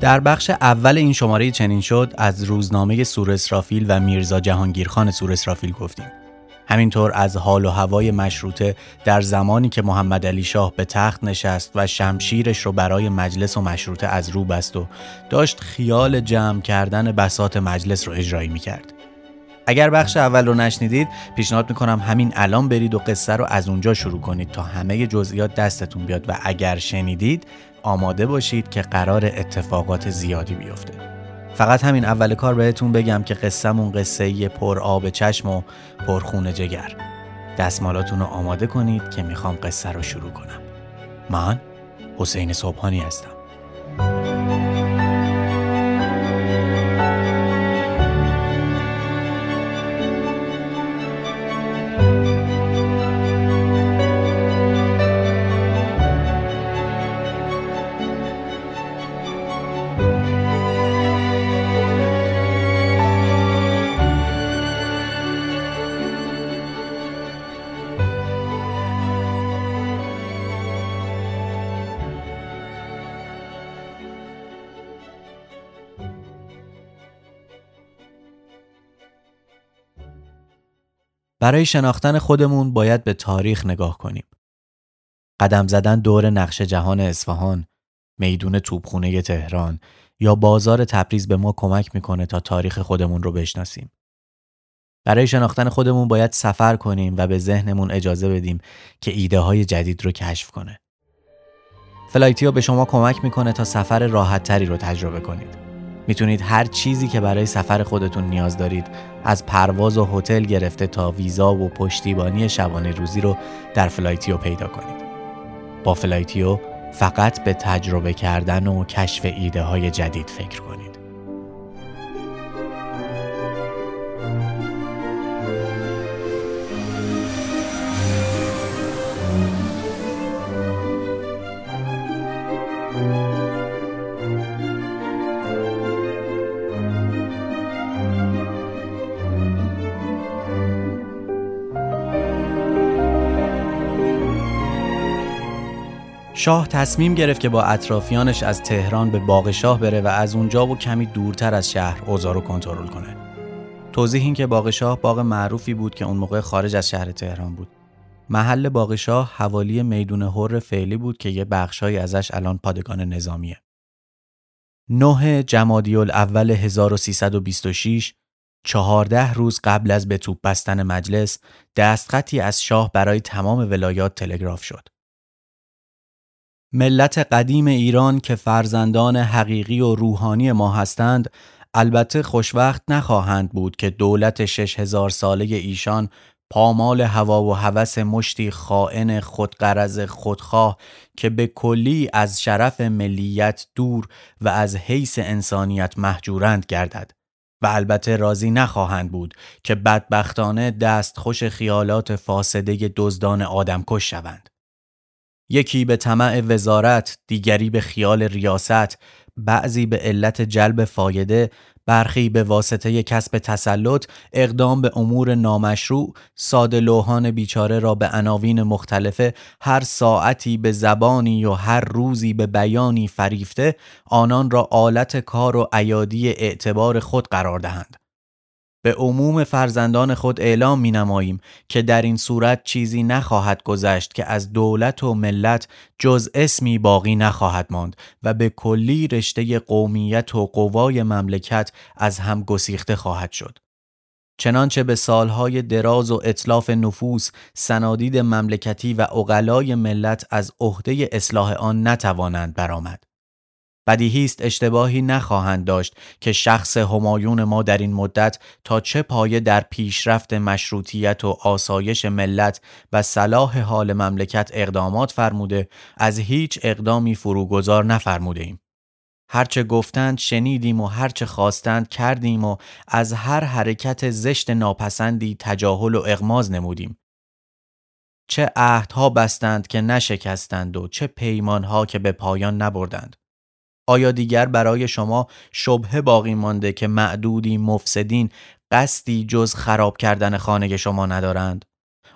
در بخش اول این شماره چنین شد از روزنامه سور اسرافیل و میرزا جهانگیرخان سور اسرافیل گفتیم. همینطور از حال و هوای مشروطه در زمانی که محمد علی شاه به تخت نشست و شمشیرش رو برای مجلس و مشروطه از رو بست و داشت خیال جمع کردن بسات مجلس رو اجرایی می‌کرد. اگر بخش اول رو نشنیدید پیشنهاد می‌کنم همین الان برید و قصه رو از اونجا شروع کنید تا همه جزئیات دستتون بیاد و اگر شنیدید آماده باشید که قرار اتفاقات زیادی بیفته. فقط همین اول کار بهتون بگم که قصهمون قصه پر آب چشم و پر خون جگر. دستمالاتون رو آماده کنید که می‌خوام قصه رو شروع کنم. من حسین صبحانی هستم. برای شناختن خودمون باید به تاریخ نگاه کنیم. قدم زدن دور نقش جهان اصفهان، میدون توپخونه تهران یا بازار تبریز به ما کمک می‌کنه تا تاریخ خودمون رو بشناسیم. برای شناختن خودمون باید سفر کنیم و به ذهنمون اجازه بدیم که ایده های جدید رو کشف کنه. Flightio به شما کمک می‌کنه تا سفر راحت تری رو تجربه کنید. می‌تونید هر چیزی که برای سفر خودتون نیاز دارید از پرواز و هتل گرفته تا ویزا و پشتیبانی شبانه روزی رو در Flightio پیدا کنید. با Flightio فقط به تجربه کردن و کشف ایده های جدید فکر کنید. شاه تصمیم گرفت که با اطرافیانش از تهران به باغ شاه بره و از اونجا و کمی دورتر از شهر اوضاع رو کنترل کنه. توضیح این که باغ شاه باغ معروفی بود که اون موقع خارج از شهر تهران بود. محل باغ شاه حوالی میدون حر فعلی بود که یه بخشهایی ازش الان پادگان نظامیه. نه جمادی اول 1326 چهارده روز قبل از به توپ بستن مجلس دستخطی از شاه برای تمام ولایات تلگراف شد. ملت قدیم ایران که فرزندان حقیقی و روحانی ما هستند البته خوشوقت نخواهند بود که دولت شش هزار ساله ایشان پامال هوا و هوس مشتی خائن خودقرز خودخواه که به کلی از شرف ملیت دور و از حیث انسانیت محجورند گردد. و البته راضی نخواهند بود که بدبختانه دست خوش خیالات فاسده دزدان آدمکش شوند. یکی به طمع وزارت، دیگری به خیال ریاست، بعضی به علت جلب فایده، برخی به واسطه کسب تسلط، اقدام به امور نامشروع، ساده لوحان بیچاره را به عناوین مختلفه، هر ساعتی به زبانی و هر روزی به بیانی فریفته، آنان را آلت کار و ایادی اعتبار خود قرار دهند. به عموم فرزندان خود اعلام می نماییم که در این صورت چیزی نخواهد گذشت که از دولت و ملت جز اسمی باقی نخواهد ماند و به کلی رشته قومیت و قوای مملکت از هم گسیخته خواهد شد. چنانچه به سالهای دراز و اطلاف نفوس سنادید مملکتی و اقلای ملت از عهده اصلاح آن نتوانند برآمد. بدیهی است اشتباهی نخواهند داشت که شخص همایون ما در این مدت تا چه پایه در پیشرفت مشروطیت و آسایش ملت و صلاح حال مملکت اقدامات فرموده از هیچ اقدامی فروگذار نفرموده ایم. هرچه گفتند شنیدیم و هرچه خواستند کردیم و از هر حرکت زشت ناپسندی تجاهل و اغماز نمودیم. چه عهدها بستند که نشکستند و چه پیمانها که به پایان نبردند. آیا دیگر برای شما شبه باقی مانده که معدودی مفسدین قصدی جز خراب کردن خانه شما ندارند؟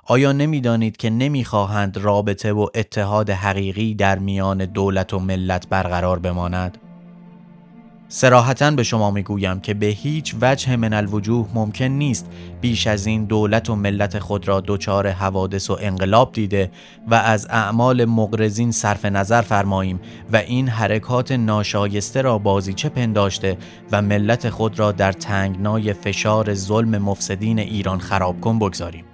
آیا نمی‌دانید که نمی‌خواهند رابطه و اتحاد حقیقی در میان دولت و ملت برقرار بماند؟ سراحتا به شما می‌گویم که به هیچ وجه من الوجوه ممکن نیست بیش از این دولت و ملت خود را دچار حوادث و انقلاب دیده و از اعمال مغرزین صرف نظر فرماییم و این حرکات ناشایسته را بازیچه پنداشته و ملت خود را در تنگنای فشار ظلم مفسدین ایران خراب کن بگذاریم.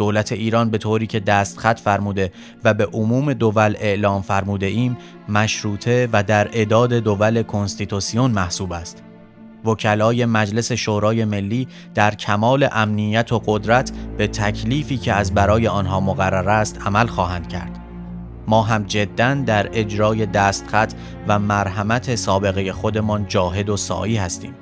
دولت ایران به طوری که دستخط فرموده و به عموم دول اعلام فرموده ایم مشروطه و در اداد دول کنستیتوسیون محسوب است. وکلای مجلس شورای ملی در کمال امنیت و قدرت به تکلیفی که از برای آنها مقرر است عمل خواهند کرد. ما هم جدا در اجرای دستخط و مرحمت سابقه خودمان جاهد و سایی هستیم.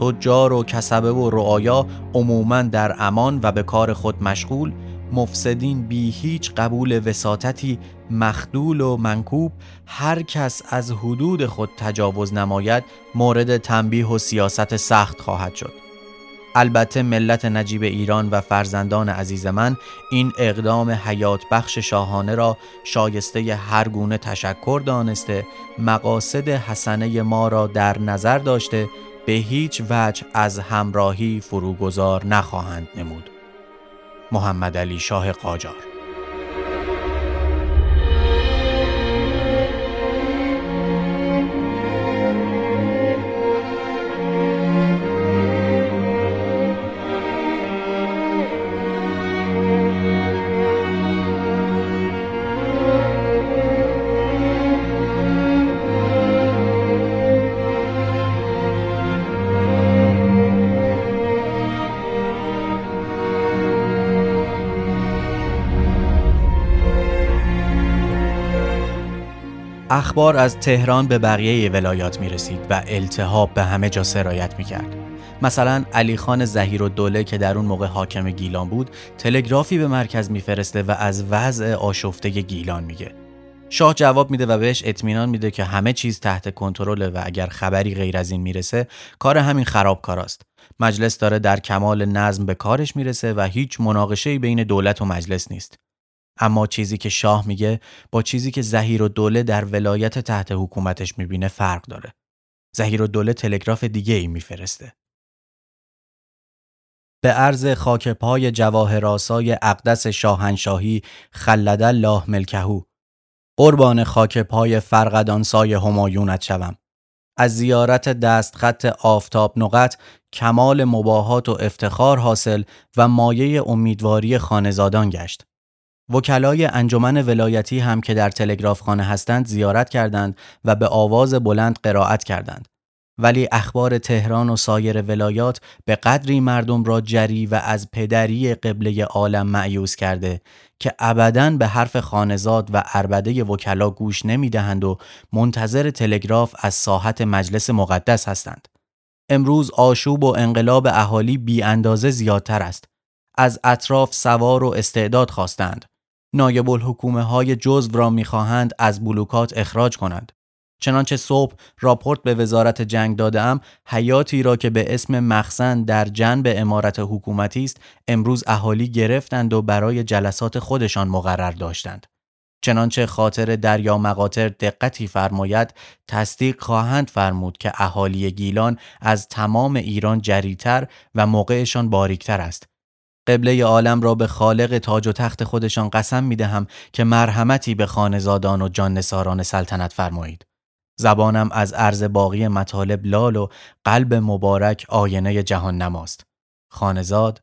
تجار و کسبه و رعایا عموما در امان و به کار خود مشغول مفسدین بی هیچ قبول وساطتی مخدول و منکوب هر کس از حدود خود تجاوز نماید مورد تنبیه و سیاست سخت خواهد شد. البته ملت نجیب ایران و فرزندان عزیز من این اقدام حیات بخش شاهانه را شایسته هر گونه تشکر دانسته مقاصد حسنه ما را در نظر داشته به هیچ وجه از همراهی فروگذار نخواهند نمود. محمد علی شاه قاجار اخبار از تهران به بقیه ولایات می رسید و التهاب به همه جا سرایت می کرد. مثلا علی خان زهیر و دوله که در اون موقع حاکم گیلان بود تلگرافی به مرکز میفرسته و از وضع آشفته گیلان میگه. شاه جواب میده و بهش اطمینان میده که همه چیز تحت کنترل و اگر خبری غیر از این می‌رسه کار همین خرابکاراست. مجلس داره در کمال نظم به کارش می‌رسه و هیچ مناقشه بین دولت و مجلس نیست. اما چیزی که شاه میگه با چیزی که زهیر و دوله در ولایت تحت حکومتش می‌بینه فرق داره. زهیر و دوله تلگراف دیگه ای میفرسته. به عرض خاک پای جواهراسای اقدس شاهنشاهی خلد الله ملکهو قربان خاک پای فرقدانسای همایونت شوم از زیارت دستخط آفتاب نقط کمال مباهات و افتخار حاصل و مایه امیدواری خانزادان گشت وکلای انجمن ولایتی هم که در تلگراف خانه هستند زیارت کردند و به آواز بلند قرائت کردند. ولی اخبار تهران و سایر ولایات به قدری مردم را جری و از پدری قبله عالم معیوز کرده که ابدا به حرف خانزاد و اربده وکلا گوش نمی‌دهند و منتظر تلگراف از ساحت مجلس مقدس هستند. امروز آشوب و انقلاب اهالی بی اندازه زیادتر است. از اطراف سوار و استعداد خواستند. نایب الحکومه های جزو را می‌خواهند از بلوکات اخراج کنند. چنانچه صبح راپورت به وزارت جنگ دادم حیاتی را که به اسم مخزن در جنب امارت حکومتی است امروز اهالی گرفتند و برای جلسات خودشان مقرر داشتند. چنانچه خاطر دریا مقاطر دقتی فرماید تصدیق خواهند فرمود که اهالی گیلان از تمام ایران جریتر و موقعشان باریکتر است قبله عالم را به خالق تاج و تخت خودشان قسم می دهم که مرحمتی به خانزادان و جان نساران سلطنت فرمایید. زبانم از عرض باقی مطالب لال و قلب مبارک آینه جهان نماست. خانزاد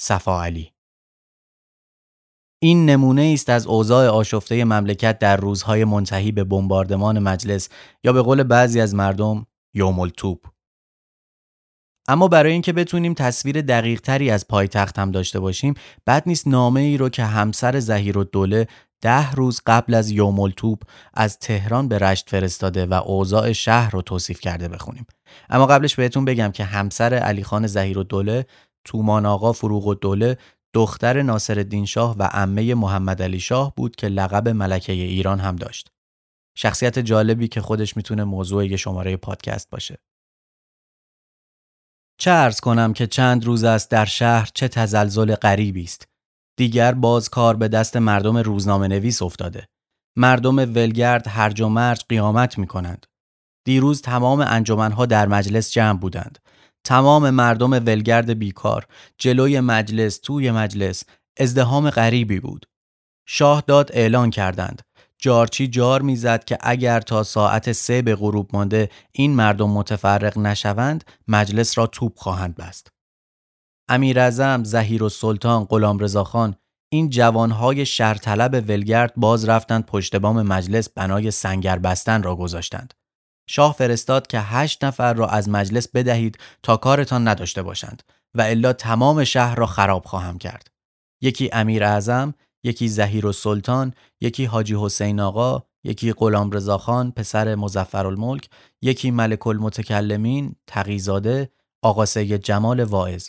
صفا علی این نمونه است از اوضاع آشفته مملکت در روزهای منتهی به بمباردمان مجلس یا به قول بعضی از مردم یوم التوب اما برای اینکه بتونیم تصویر دقیق تری از پایتخت هم داشته باشیم بد نیست نامه ای رو که همسر زهیر و دوله ده روز قبل از یوم التوب از تهران به رشت فرستاده و اوضاع شهر رو توصیف کرده بخونیم. اما قبلش بهتون بگم که همسر علی خان زهیر و دوله تومان آقا فروغ و دوله دختر ناصر شاه و عمه محمد علی شاه بود که لقب ملکه ایران هم داشت. شخصیت جالبی که خودش می‌تونه موضوع یه شماره پادکست باشه. چه ارز کنم که چند روز است در شهر چه تزلزل غریبی است دیگر باز کار به دست مردم روزنامه نویس افتاده مردم ولگرد هرج و مرج قیامت می کنند دیروز تمام انجمنها در مجلس جمع بودند. تمام مردم ولگرد بیکار جلوی مجلس توی مجلس ازدهام غریبی بود. شاه داد اعلان کردند. جارچی جار می‌زد که اگر تا ساعت سه به غروب مانده این مردم متفرق نشوند مجلس را توپ خواهند بست. امیرعظم، زهیر و سلطان، غلام رضاخان این جوانهای شرطلب ولگرد باز رفتند پشت بام مجلس بنای سنگر بستن را گذاشتند. شاه فرستاد که هشت نفر را از مجلس بدهید تا کارتان نداشته باشند و الا تمام شهر را خراب خواهم کرد. یکی امیر اعظم، یکی زهیر و سلطان، یکی حاجی حسین آقا، یکی غلام رضاخان پسر مزفرالملک، یکی ملک المتکلمین تقیزاده، آقا سید جمال واعظ.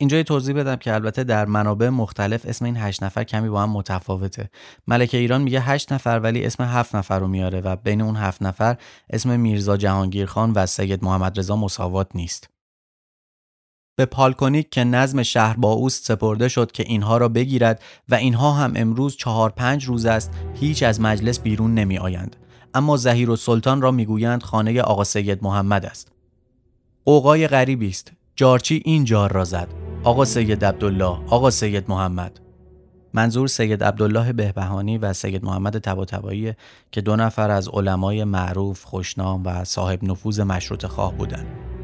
اینجا توضیح بدم که البته در منابع مختلف اسم این هشت نفر کمی با هم متفاوته ملک ایران میگه هشت نفر ولی اسم هفت نفر رو میاره و بین اون هفت نفر اسم میرزا جهانگیر خان و سید محمد رضا مساوات نیست به پالکونیک که نظم شهر با اوست سپرده شد که اینها را بگیرد و اینها هم امروز چهار پنج روز است هیچ از مجلس بیرون نمی آیند. اما زهیر و سلطان را می‌گویند خانه آقا سید محمد است. قوقای غریبی است. جارچی این جار را زد. آقا سید عبدالله، آقا سید محمد. منظور سید عبدالله بهبهانی و سید محمد تباتبایی که دو نفر از علمای معروف، خوشنام و صاحب نفوذ مشروط خواه بودند.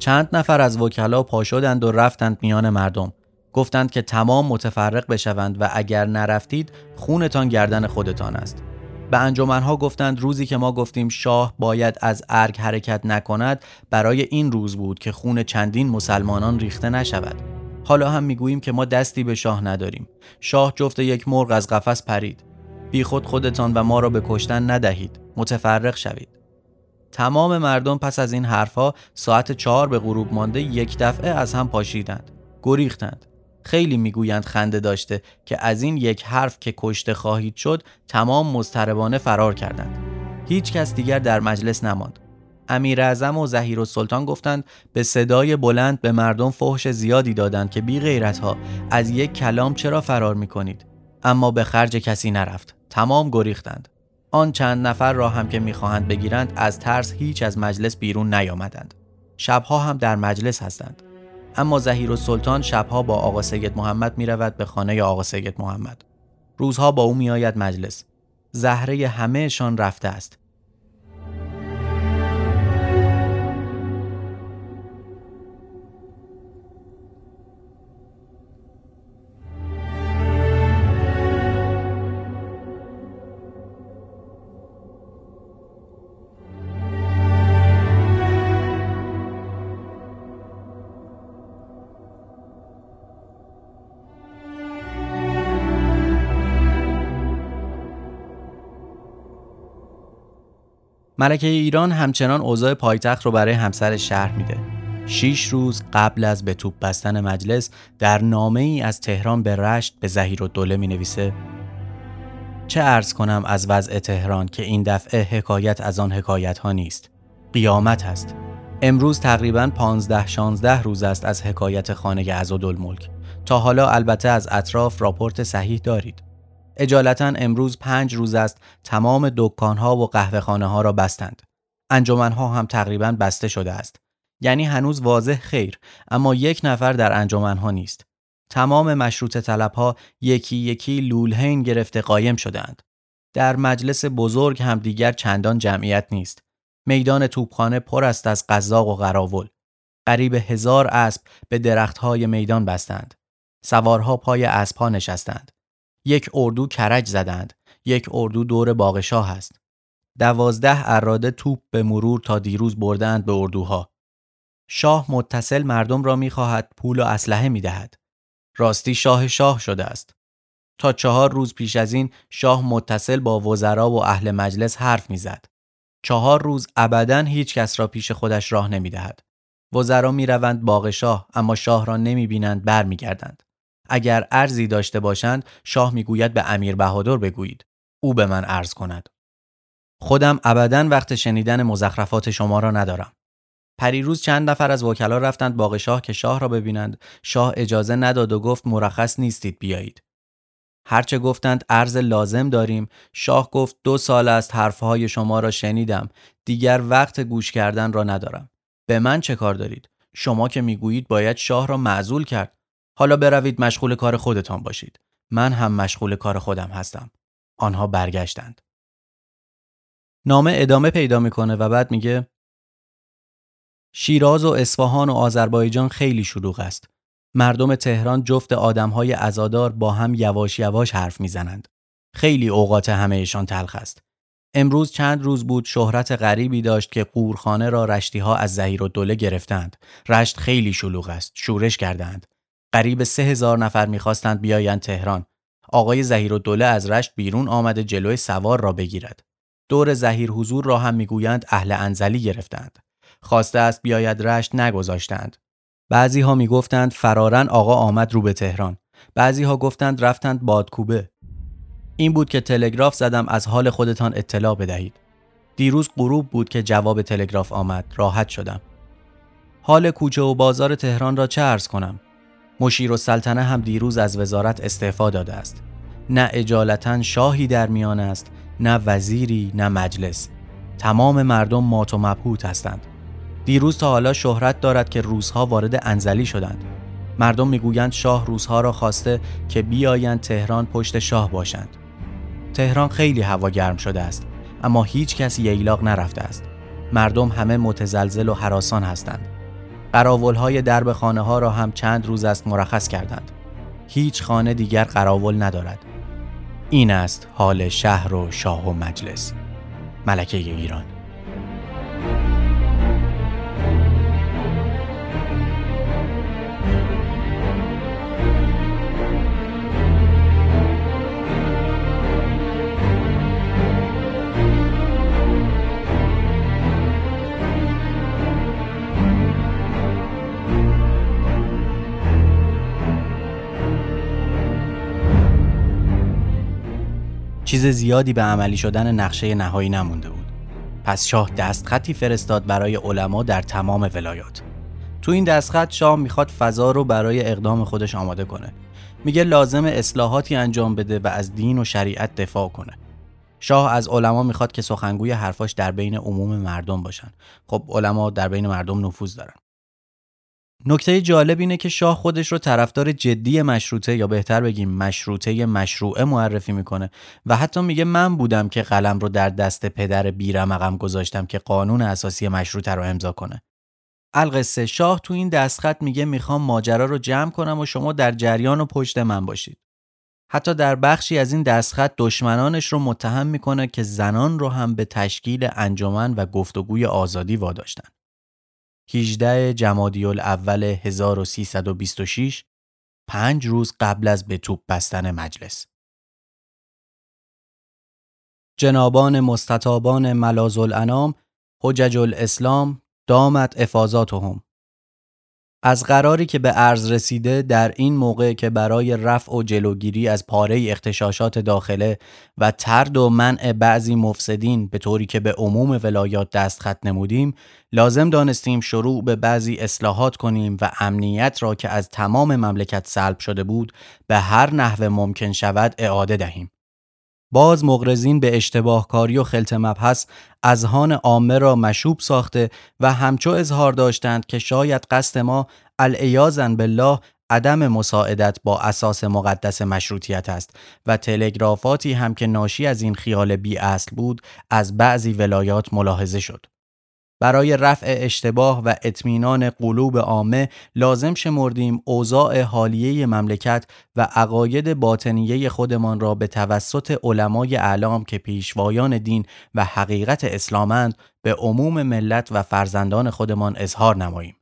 چند نفر از وکلا پا شدند و رفتند میان مردم. گفتند که تمام متفرق بشوند و اگر نرفتید خونتان گردن خودتان است. به انجمنها گفتند روزی که ما گفتیم شاه باید از ارگ حرکت نکند برای این روز بود که خون چندین مسلمانان ریخته نشود. حالا هم می‌گوییم که ما دستی به شاه نداریم. شاه جفت یک مرغ از قفس پرید. بی خود خودتان و ما را به کشتن ندهید. متفرق شوید. تمام مردم پس از این حرفها ساعت چهار به غروب مانده یک دفعه از هم پاشیدند گریختند. خیلی می‌گویند خنده داشته که از این یک حرف که کشته خواهید شد تمام مضطربانه فرار کردند. هیچ کس دیگر در مجلس نماند. امیر اعظم و زهیر و سلطان گفتند به صدای بلند به مردم فحش زیادی دادند که بی غیرت ها از یک کلام چرا فرار می کنید اما به خرج کسی نرفت. تمام گریختند. آن چند نفر را هم که می‌خواهند بگیرند از ترس هیچ از مجلس بیرون نیامدند شبها هم در مجلس هستند اما زهیر و سلطان شبها با آقا سید محمد می رود به خانه آقا سید محمد. روزها با او می آید مجلس. زهره همهشان رفته است. ملکه ایران همچنان اوضاع پایتخت رو برای همسر شهر میده. شیش روز قبل از به توپ بستن مجلس در نامه ای از تهران به رشت به زهیر و دوله می نویسه چه ارز کنم از وضع تهران که این دفعه حکایت از آن حکایت ها نیست. قیامت هست. امروز تقریبا 15 16 روز است از حکایت خانه عزادالملک. تا حالا البته از اطراف راپورت صحیح دارید. اجالتا امروز پنج روز است تمام دکانها و قهوهخانه ها را بستند. انجمنها هم تقریبا بسته شده است. یعنی هنوز واضح خیر اما یک نفر در انجمنها نیست. تمام مشروط طلب ها یکی یکی لولهین گرفته قایم شدهاند. در مجلس بزرگ هم دیگر چندان جمعیت نیست. میدان توپخانه پر است از قزاق و قراول. قریب هزار اسب به درختهای میدان بستند. سوارها پای اسبها نشستند. یک اردو کرج زدند. یک اردو دور باغشاه است. دوازده اراده توپ به مرور تا دیروز بردند به اردوها. شاه متصل مردم را می‌خواهد پول و اسلحه می‌دهد. راستی شاه شاه شده است. تا چهار روز پیش از این شاه متصل با وزرا و اهل مجلس حرف می‌زد. چهار روز ابدا هیچ کس را پیش خودش راه نمی‌دهد. وزرا می‌روند باغ شاه اما شاه را نمی‌بینند برمیگردند. اگر ارزی داشته باشند شاه می‌گوید به امیر بهادر بگویید. او به من ارز کند. خودم ابدا وقت شنیدن مزخرفات شما را ندارم. پریروز چند نفر از وکلا رفتند باغ شاه که شاه را ببینند. شاه اجازه نداد و گفت مرخص نیستید بیایید. هرچه گفتند ارز لازم داریم. شاه گفت دو سال است حرفهای شما را شنیدم. دیگر وقت گوش کردن را ندارم. به من چه کار دارید؟ شما که می‌گویید باید شاه را معزول کرد. حالا بروید مشغول کار خودتان باشید من هم مشغول کار خودم هستم آنها برگشتند نامه ادامه پیدا می‌کنه و بعد میگه شیراز و اصفهان و آذربایجان خیلی شلوغ است مردم تهران جفت آدمهای ازادار با هم یواش یواش حرف می‌زنند. خیلی اوقات همهشان تلخ است. امروز چند روز بود شهرت غریبی داشت که قورخانه را رشتی ها از زهیر و دوله گرفتند. رشت خیلی شلوغ است. شورش کردند. قریب سه هزار نفر می‌خواستند بیایند تهران. آقای زهیر و دوله از رشت بیرون آمده جلوی سوار را بگیرد. دور زهیر حضور را هم می‌گویند اهل انزلی گرفتند. خواسته است بیاید رشت نگذاشتند. بعضی ها می گفتند فرارن آقا آمد رو به تهران. بعضی ها گفتند رفتند بادکوبه. این بود که تلگراف زدم از حال خودتان اطلاع بدهید. دیروز غروب بود که جواب تلگراف آمد. راحت شدم. حال کوچه و بازار تهران را چه ارز کنم؟ مشیر و سلطنه هم دیروز از وزارت استعفا داده است. نه اجالتا شاهی در میان است، نه وزیری، نه مجلس. تمام مردم مات و مبهوت هستند. دیروز تا حالا شهرت دارد که روزها وارد انزلی شدند مردم می‌گویند شاه روزها را خواسته که بیایند تهران پشت شاه باشند تهران خیلی هوا گرم شده است اما هیچ کسی ییلاق نرفته است مردم همه متزلزل و حراسان هستند قراول های درب خانه ها را هم چند روز است مرخص کردند. هیچ خانه دیگر قراول ندارد. این است حال شهر و شاه و مجلس. ملکه ایران. چیز زیادی به عملی شدن نقشه نهایی نمونده بود. پس شاه دستخطی فرستاد برای علما در تمام ولایات. تو این دستخط شاه می‌خواد فضا رو برای اقدام خودش آماده کنه. میگه لازم اصلاحاتی انجام بده و از دین و شریعت دفاع کنه. شاه از علما می‌خواد که سخنگوی حرفاش در بین عموم مردم باشن. خب علما در بین مردم نفوذ دارن. نکته جالب اینه که شاه خودش رو طرفدار جدی مشروطه یا بهتر بگیم مشروطه مشروعه معرفی می‌کنه و حتی میگه من بودم که قلم رو در دست پدر بیرمقم گذاشتم که قانون اساسی مشروطه رو امضا کنه. القصه شاه تو این دستخط میگه می‌خوام ماجرا رو جمع کنم و شما در جریان و پشت من باشید. حتی در بخشی از این دستخط دشمنانش رو متهم می‌کنه که زنان رو هم به تشکیل انجمن و گفتگوی آزادی واداشتن. 18 جمادی الاول 1326 پنج روز قبل از به توپ بستن مجلس. جنابان مستطابان ملاز الانام حجج الاسلام دامت افاظاتهم. از قراری که به ارز رسیده در این موقع که برای رفع و جلوگیری از پاره اختشاشات داخله و ترد و منع بعضی مفسدین به طوری که به عموم ولایات دستخط نمودیم لازم دانستیم شروع به بعضی اصلاحات کنیم و امنیت را که از تمام مملکت سلب شده بود به هر نحو ممکن شود اعاده دهیم. باز مغرزین به اشتباه کاری و خلط مبحث اذهان عامه را مشوب ساخته و همچو اظهار داشتند که شاید قصد ما العیاذن بالله عدم مساعدت با اساس مقدس مشروطیت است و تلگرافاتی هم که ناشی از این خیال بی اصل بود از بعضی ولایات ملاحظه شد. برای رفع اشتباه و اطمینان قلوب عامه لازم شمردیم اوضاع حالیه مملکت و عقاید باطنیه خودمان را به توسط علمای اعلام که پیشوایان دین و حقیقت اسلامند به عموم ملت و فرزندان خودمان اظهار نماییم.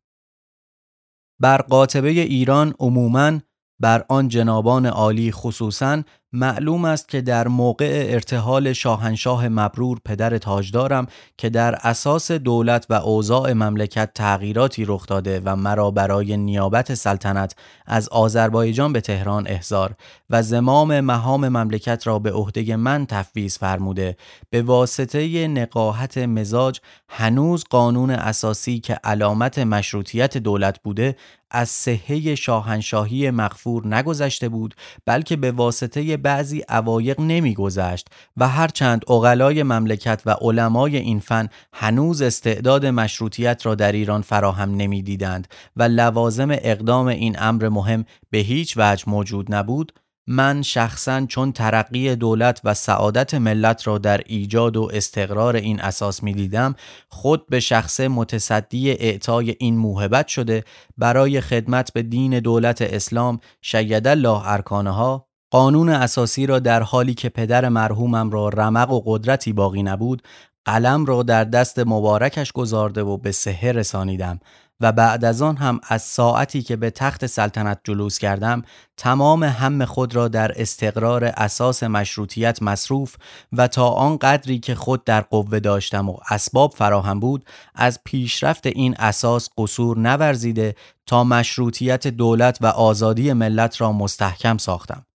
بر قاطبه ایران عموماً بر آن جنابان عالی خصوصاً معلوم است که در موقع ارتحال شاهنشاه مبرور پدر تاجدارم که در اساس دولت و اوضاع مملکت تغییراتی رخ داده و مرا برای نیابت سلطنت از آذربایجان به تهران احضار و زمام مهام مملکت را به عهده من تفویض فرموده به واسطه نقاهت مزاج هنوز قانون اساسی که علامت مشروطیت دولت بوده از صحه شاهنشاهی مغفور نگذشته بود بلکه به واسطه بعضی عوایق نمیگذشت و هرچند اغلای مملکت و علمای این فن هنوز استعداد مشروطیت را در ایران فراهم نمی‌دیدند و لوازم اقدام این امر مهم به هیچ وجه موجود نبود من شخصا چون ترقی دولت و سعادت ملت را در ایجاد و استقرار این اساس می دیدم خود به شخص متصدی اعطای این موهبت شده برای خدمت به دین دولت اسلام شید الله ارکانها قانون اساسی را در حالی که پدر مرحومم را رمق و قدرتی باقی نبود قلم را در دست مبارکش گذارده و به سهه رسانیدم و بعد از آن هم از ساعتی که به تخت سلطنت جلوس کردم تمام هم خود را در استقرار اساس مشروطیت مصروف و تا آن قدری که خود در قوه داشتم و اسباب فراهم بود از پیشرفت این اساس قصور نورزیده تا مشروطیت دولت و آزادی ملت را مستحکم ساختم.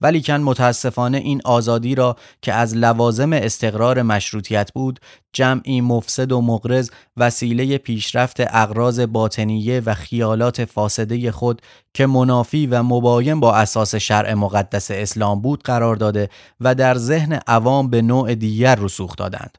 ولیکن متاسفانه این آزادی را که از لوازم استقرار مشروطیت بود جمعی مفسد و مغرز وسیله پیشرفت اغراض باطنیه و خیالات فاسده خود که منافی و مباین با اساس شرع مقدس اسلام بود قرار داده و در ذهن عوام به نوع دیگر رسوخ دادند.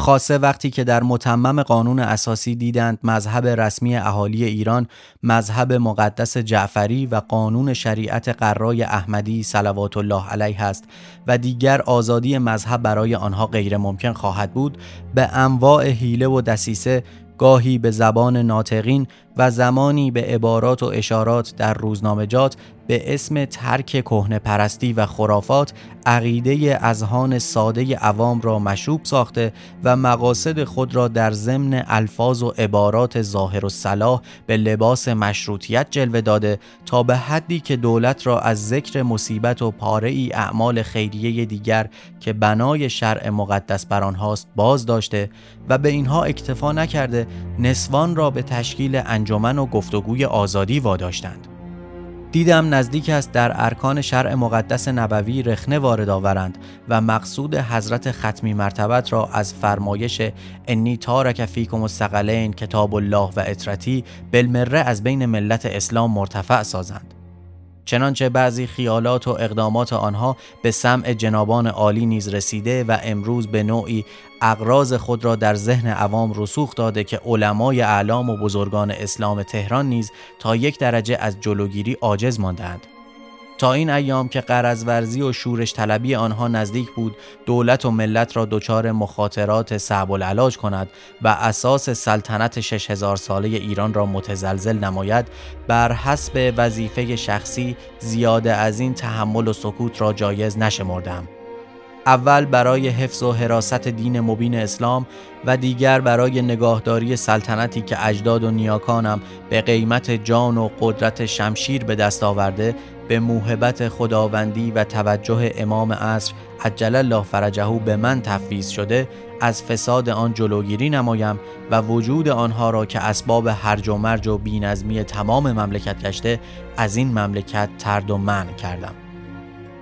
خاصه وقتی که در متمم قانون اساسی دیدند مذهب رسمی اهالی ایران مذهب مقدس جعفری و قانون شریعت قرای احمدی صلوات الله علیه است و دیگر آزادی مذهب برای آنها غیر ممکن خواهد بود به انواع حیله و دسیسه گاهی به زبان ناطقین و زمانی به عبارات و اشارات در روزنامجات به اسم ترک کهنه پرستی و خرافات عقیده اذهان ساده عوام را مشوب ساخته و مقاصد خود را در ضمن الفاظ و عبارات ظاهر و صلاح به لباس مشروطیت جلوه داده تا به حدی که دولت را از ذکر مصیبت و پاره ای اعمال خیریه دیگر که بنای شرع مقدس بر آنهاست باز داشته و به اینها اکتفا نکرده نسوان را به تشکیل انجمن و گفتگوی آزادی واداشتند. دیدم نزدیک است در ارکان شرع مقدس نبوی رخنه وارد آورند و مقصود حضرت ختمی مرتبت را از فرمایش انی تارک فیکم الثقلین کتاب الله و اطرتی بالمره از بین ملت اسلام مرتفع سازند. چنانچه بعضی خیالات و اقدامات آنها به سمع جنابان عالی نیز رسیده و امروز به نوعی اقراض خود را در ذهن عوام رسوخ داده که علمای اعلام و بزرگان اسلام تهران نیز تا یک درجه از جلوگیری عاجز ماندند تا این ایام که قرض و شورش طلبی آنها نزدیک بود دولت و ملت را دچار مخاطرات صعب العلاج کند و اساس سلطنت 6000 ساله ایران را متزلزل نماید بر حسب وظیفه شخصی زیاده از این تحمل و سکوت را جایز نشمردم. اول برای حفظ و حراست دین مبین اسلام و دیگر برای نگاهداری سلطنتی که اجداد و نیاکانم به قیمت جان و قدرت شمشیر به دست آورده به موهبت خداوندی و توجه امام عصر عجل الله فرجهو به من تفویض شده از فساد آن جلوگیری نمایم و وجود آنها را که اسباب هرج و مرج و بینظمی تمام مملکت گشته از این مملکت ترد و من کردم.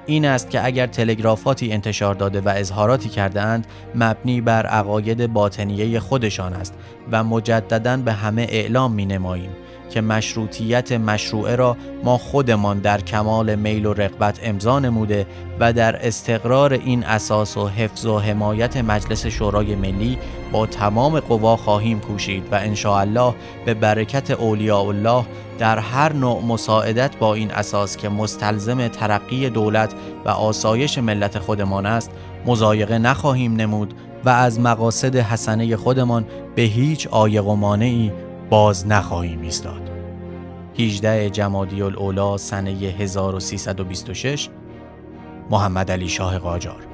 این است که اگر تلگرافاتی انتشار داده و اظهاراتی کرده اند مبنی بر عقاید باطنیه خودشان است و مجددا به همه اعلام می نماییم که مشروطیت مشروعه را ما خودمان در کمال میل و رغبت امضا نموده و در استقرار این اساس و حفظ و حمایت مجلس شورای ملی با تمام قوا خواهیم کوشید و الله به برکت اولیاء الله در هر نوع مساعدت با این اساس که مستلزم ترقی دولت و آسایش ملت خودمان است مزایقه نخواهیم نمود و از مقاصد حسنه خودمان به هیچ آیق و مانعی باز نخواهیم ایستاد. 18 جمادی الاولا سنه 1326 محمد علی شاه قاجار.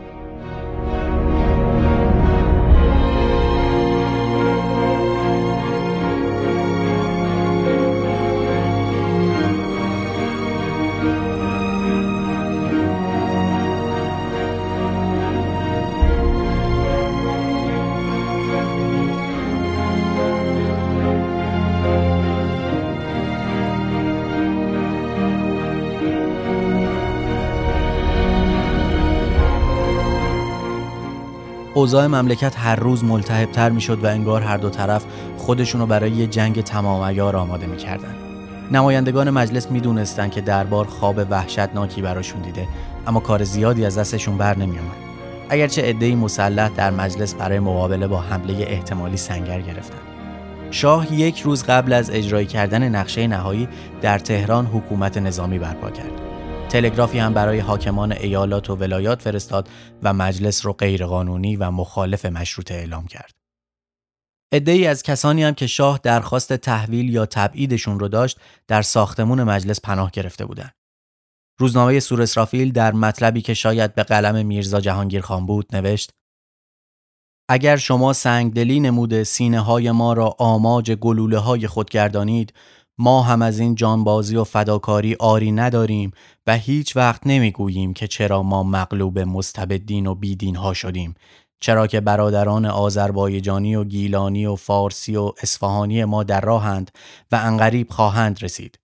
اوضاع مملکت هر روز ملتهبتر می‌شد و انگار هر دو طرف خودشونو برای یه جنگ تمام ایار آماده می‌کردن. نمایندگان مجلس می‌دونستند که دربار خواب وحشتناکی براشون دیده اما کار زیادی از دستشون بر نمیومد اگرچه عدهای مسلح در مجلس برای مقابله با حمله احتمالی سنگر گرفتند شاه یک روز قبل از اجرای کردن نقشه نهایی در تهران حکومت نظامی برپا کرد. تلگرافی هم برای حاکمان ایالات و ولایات فرستاد و مجلس رو غیرقانونی و مخالف مشروطه اعلام کرد. ای از کسانی هم که شاه درخواست تحویل یا تبعیدشون رو داشت در ساختمون مجلس پناه گرفته بودند. روزنامه سور اسرافیل در مطلبی که شاید به قلم میرزا جهانگیر خان بود نوشت اگر شما سنگدلی نموده سینه های ما را آماج گلوله های خود گردانید ما هم از این جانبازی و فداکاری آری نداریم و هیچ وقت نمی‌گوییم که چرا ما مغلوب مستبدین و بیدین ها شدیم. چرا که برادران آذربایجانی و گیلانی و فارسی و اصفهانی ما در راهند و انقریب خواهند رسید.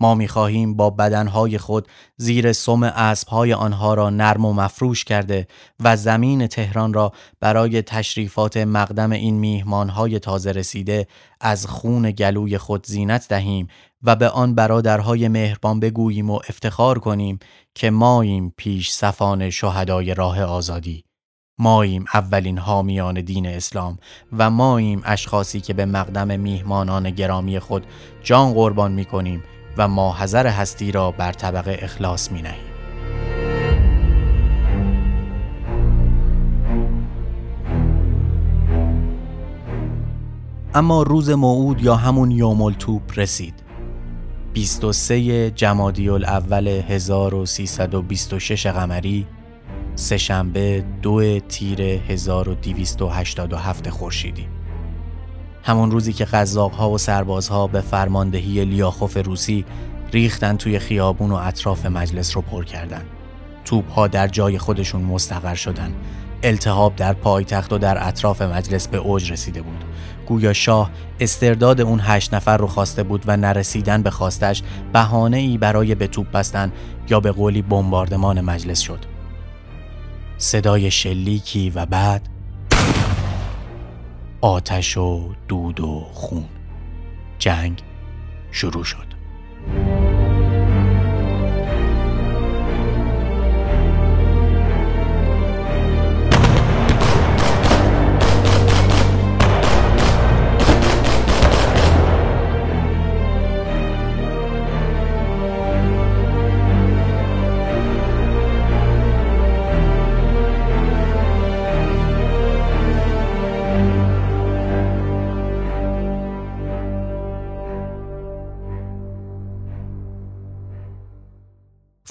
ما می‌خواهیم با بدنهای خود زیر سم اسبهای آنها را نرم و مفروش کرده و زمین تهران را برای تشریفات مقدم این میهمانهای تازه رسیده از خون گلوی خود زینت دهیم و به آن برادرهای مهربان بگوییم و افتخار کنیم که ماییم پیش صفان شهدای راه آزادی. ماییم اولین حامیان دین اسلام و ماییم اشخاصی که به مقدم میهمانان گرامی خود جان قربان می کنیم و ماحضر هستی را بر طبقه اخلاص می نهیم. اما روز موعود یا همون یوم التوب رسید 23 جمادی الاول 1326 قمری سهشنبه دو تیر 1287 خورشیدی همون روزی که ها و سربازها به فرماندهی لیاخوف روسی ریختن توی خیابون و اطراف مجلس رو پر کردن. توپ ها در جای خودشون مستقر شدن. التهاب در پایتخت و در اطراف مجلس به اوج رسیده بود. گویا شاه استرداد اون هشت نفر رو خواسته بود و نرسیدن به خواستش بهانه ای برای به توپ بستن یا به قولی بمباردمان مجلس شد. صدای شلیکی و بعد آتش و دود و خون. جنگ شروع شد.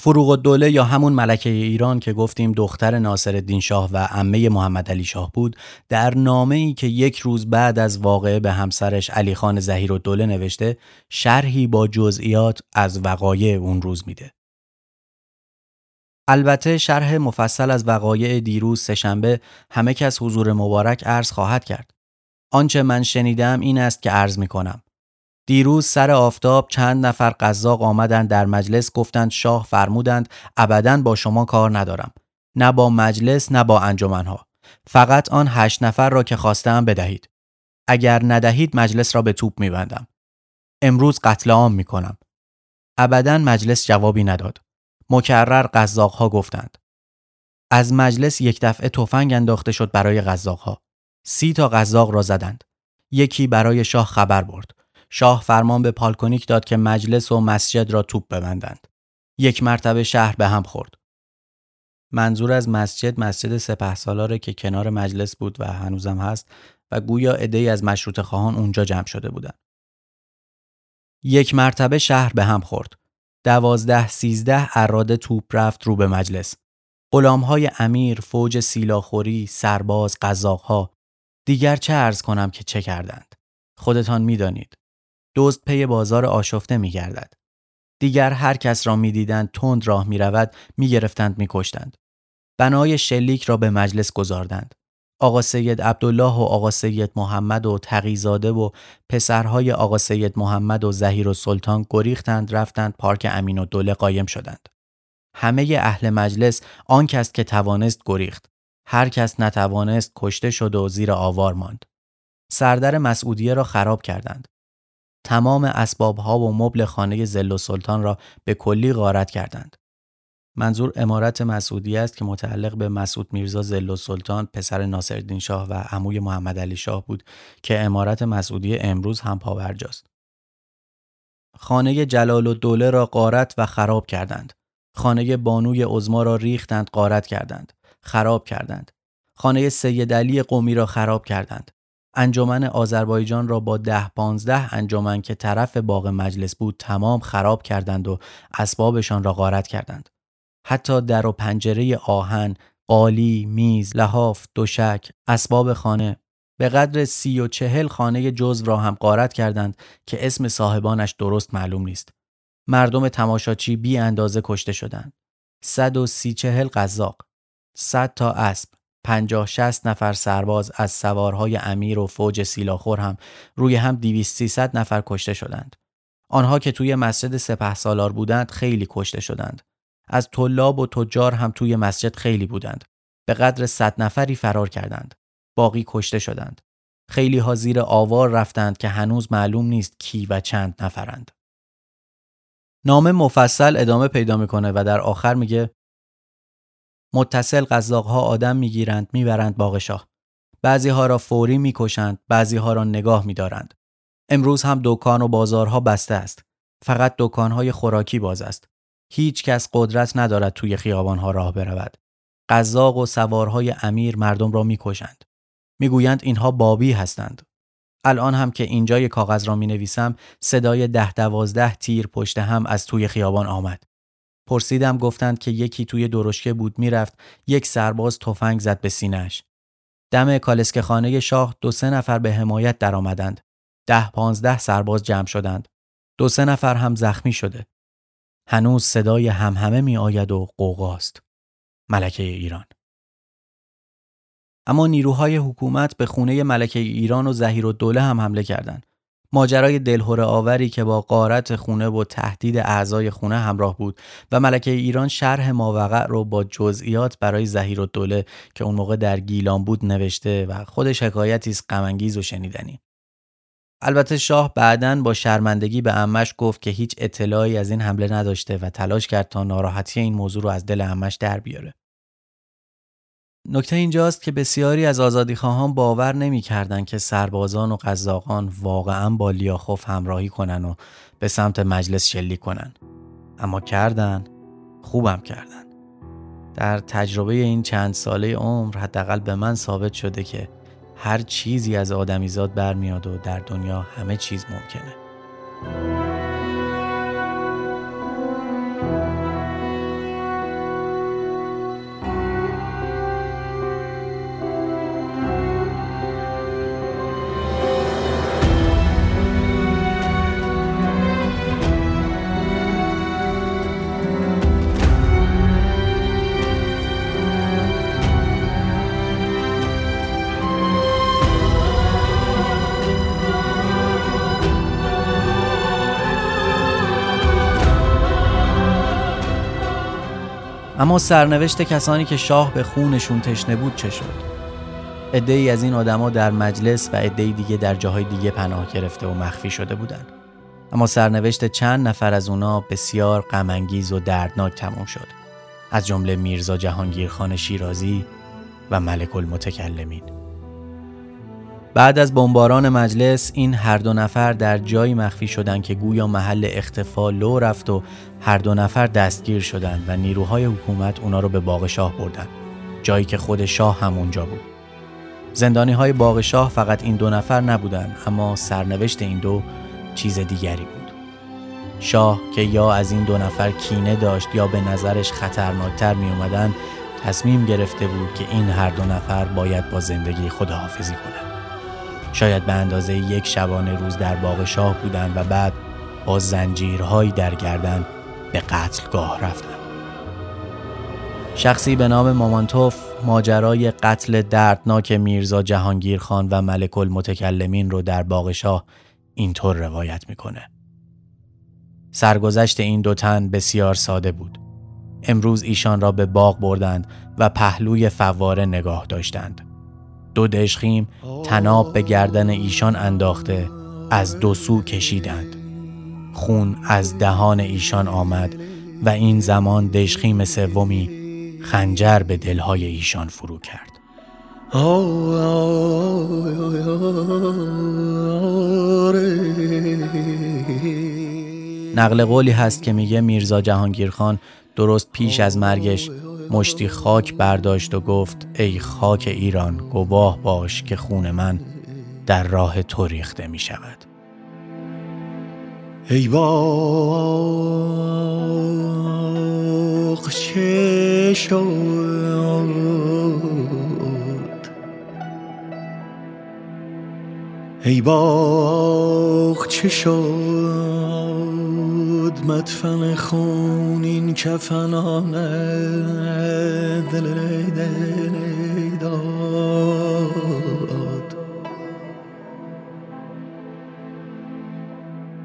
فروغ الدوله یا همون ملکه ایران که گفتیم دختر ناصر شاه و عمه محمد علی شاه بود در نامه ای که یک روز بعد از واقعه به همسرش علی خان زهیر الدوله نوشته شرحی با جزئیات از وقایع اون روز میده. البته شرح مفصل از وقایع دیروز سهشنبه همه کس حضور مبارک عرض خواهد کرد. آنچه من شنیدم این است که عرض می کنم. دیروز سر آفتاب چند نفر قزاق آمدند در مجلس گفتند شاه فرمودند ابدا با شما کار ندارم. نه با مجلس نه با انجمنها. فقط آن هشت نفر را که خواستم بدهید. اگر ندهید مجلس را به توپ میبندم. امروز قتل عام می‌کنم. ابدا مجلس جوابی نداد. مکرر قزاقها گفتند. از مجلس یک دفعه تفنگ انداخته شد برای قزاقها سی تا قزاق را زدند. یکی برای شاه خبر برد. شاه فرمان به پالکونیک داد که مجلس و مسجد را توپ ببندند. یک مرتبه شهر به هم خورد. منظور از مسجد مسجد سپه سالاره که کنار مجلس بود و هنوزم هست و گویا عدهای از مشروط خواهان اونجا جمع شده بودند. یک مرتبه شهر به هم خورد. دوازده سیزده اراده توپ رفت رو به مجلس. های امیر، فوج سیلاخوری، سرباز، قزاقها دیگر چه ارز کنم که چه کردند؟ خودتان می‌دانید. دزد پی بازار آشفته می گردد. دیگر هر کس را می دیدند تند راه می رود می گرفتند می کشتند. بنای شلیک را به مجلس گذاردند. آقا سید عبدالله و آقا سید محمد و تقیزاده و پسرهای آقا سید محمد و زهیر و سلطان گریختند رفتند پارک امین و دوله قایم شدند. همه اهل مجلس آن کس که توانست گریخت. هر کس نتوانست کشته شد و زیر آوار ماند. سردر مسعودیه را خراب کردند. تمام اسبابها و مبل خانه زل و سلطان را به کلی غارت کردند. منظور امارت مسعودی است که متعلق به مسعود میرزا زل و سلطان پسر ناصرالدین شاه و عموی محمد علی شاه بود که امارت مسعودی امروز هم پاورجاست. خانه جلال و دوله را قارت و خراب کردند. خانه بانوی عزما را ریختند قارت کردند. خراب کردند. خانه سید علی قومی را خراب کردند. انجمن آذربایجان را با ده پانزده انجمن که طرف باغ مجلس بود تمام خراب کردند و اسبابشان را غارت کردند. حتی در و پنجره آهن، قالی، میز، لحاف، دوشک، اسباب خانه به قدر سی و چهل خانه جزو را هم قارت کردند که اسم صاحبانش درست معلوم نیست. مردم تماشاچی بی اندازه کشته شدند. صد و سی چهل قذاق، صد تا اسب، پنجاه شست نفر سرباز از سوارهای امیر و فوج سیلاخور هم روی هم دیویست سیصد نفر کشته شدند. آنها که توی مسجد سپه سالار بودند خیلی کشته شدند. از طلاب و تجار هم توی مسجد خیلی بودند. به قدر صد نفری فرار کردند. باقی کشته شدند. خیلی ها زیر آوار رفتند که هنوز معلوم نیست کی و چند نفرند. نامه مفصل ادامه پیدا می‌کنه و در آخر میگه متصل قزاقها آدم می‌گیرند می‌برند باغ شاه. بعضی ها را فوری می‌کشند، بعضی ها را نگاه میدارند. امروز هم دکان و بازارها بسته است. فقط دکانهای خوراکی باز است. هیچ کس قدرت ندارد توی خیابانها راه برود. قزاق و سوارهای امیر مردم را می‌کشند. می‌گویند اینها بابی هستند. الان هم که اینجا کاغذ را می نویسم صدای ده دوازده تیر پشت هم از توی خیابان آمد. پرسیدم گفتند که یکی توی درشکه بود می‌رفت یک سرباز تفنگ زد به سینهش. دم کالسکه خانه شاه دو سه نفر به حمایت درآمدند. ده پانزده سرباز جمع شدند. دو سه نفر هم زخمی شده. هنوز صدای همهمه می آید و قوقاست. ملکه ایران اما نیروهای حکومت به خونه ملکه ایران و زهیر و دوله هم حمله کردند. ماجرای دلهوره آوری که با قارت خونه و تهدید اعضای خونه همراه بود و ملکه ایران شرح ماوقع رو با جزئیات برای زهیر و که اون موقع در گیلان بود نوشته و خودش حکایتی است غمانگیز و شنیدنی. البته شاه بعدا با شرمندگی به امش گفت که هیچ اطلاعی از این حمله نداشته و تلاش کرد تا ناراحتی این موضوع رو از دل امش در بیاره. نکته اینجاست که بسیاری از آزادیخواهان باور نمی‌کردند که سربازان و قزاقان واقعا با لیاخوف همراهی کنن و به سمت مجلس شلیک کنن. اما کردن خوبم کردن. در تجربه این چند ساله عمر حداقل به من ثابت شده که هر چیزی از آدمیزاد برمیاد و در دنیا همه چیز ممکنه. اما سرنوشت کسانی که شاه به خونشون تشنه بود چه شد؟ ای از این آدما در مجلس و عده دیگه در جاهای دیگه پناه گرفته و مخفی شده بودند. اما سرنوشت چند نفر از اونا بسیار غمانگیز و دردناک تموم شد. از جمله میرزا جهانگیرخان شیرازی و ملک المتکلمین. بعد از بمباران مجلس این هر دو نفر در جایی مخفی شدند که گویا محل اختفا لو رفت و هر دو نفر دستگیر شدند و نیروهای حکومت اونا رو به باغ شاه بردن جایی که خود شاه هم اونجا بود. زندانی های باغ شاه فقط این دو نفر نبودند اما سرنوشت این دو چیز دیگری بود. شاه که یا از این دو نفر کینه داشت یا به نظرش خطرناکتر می اومدن تصمیم گرفته بود که این هر دو نفر باید با زندگی خداحافظی کنند. شاید به اندازه یک شبانه روز در باغ شاه بودند و بعد با زنجیرهایی در گردن به قتلگاه رفتند. شخصی به نام مامانتوف ماجرای قتل دردناک میرزا جهانگیر خان و ملک المتکلمین رو در باغ شاه اینطور روایت می‌کنه. سرگذشت این دو تن بسیار ساده بود. امروز ایشان را به باغ بردند و پهلوی فواره نگاه داشتند. دو دشخیم تناب به گردن ایشان انداخته از دو سو کشیدند. خون از دهان ایشان آمد و این زمان دشخیم سومی خنجر به دلهای ایشان فرو کرد. نقل قولی هست که میگه میرزا جهانگیر خان درست پیش از مرگش مشتی خاک برداشت و گفت ای خاک ایران گواه باش که خون من در راه تو ریخته می شود ای باغ چه شد؟ ای باغ چه شد؟ مدفن خونین کفنانه. دل دل داد.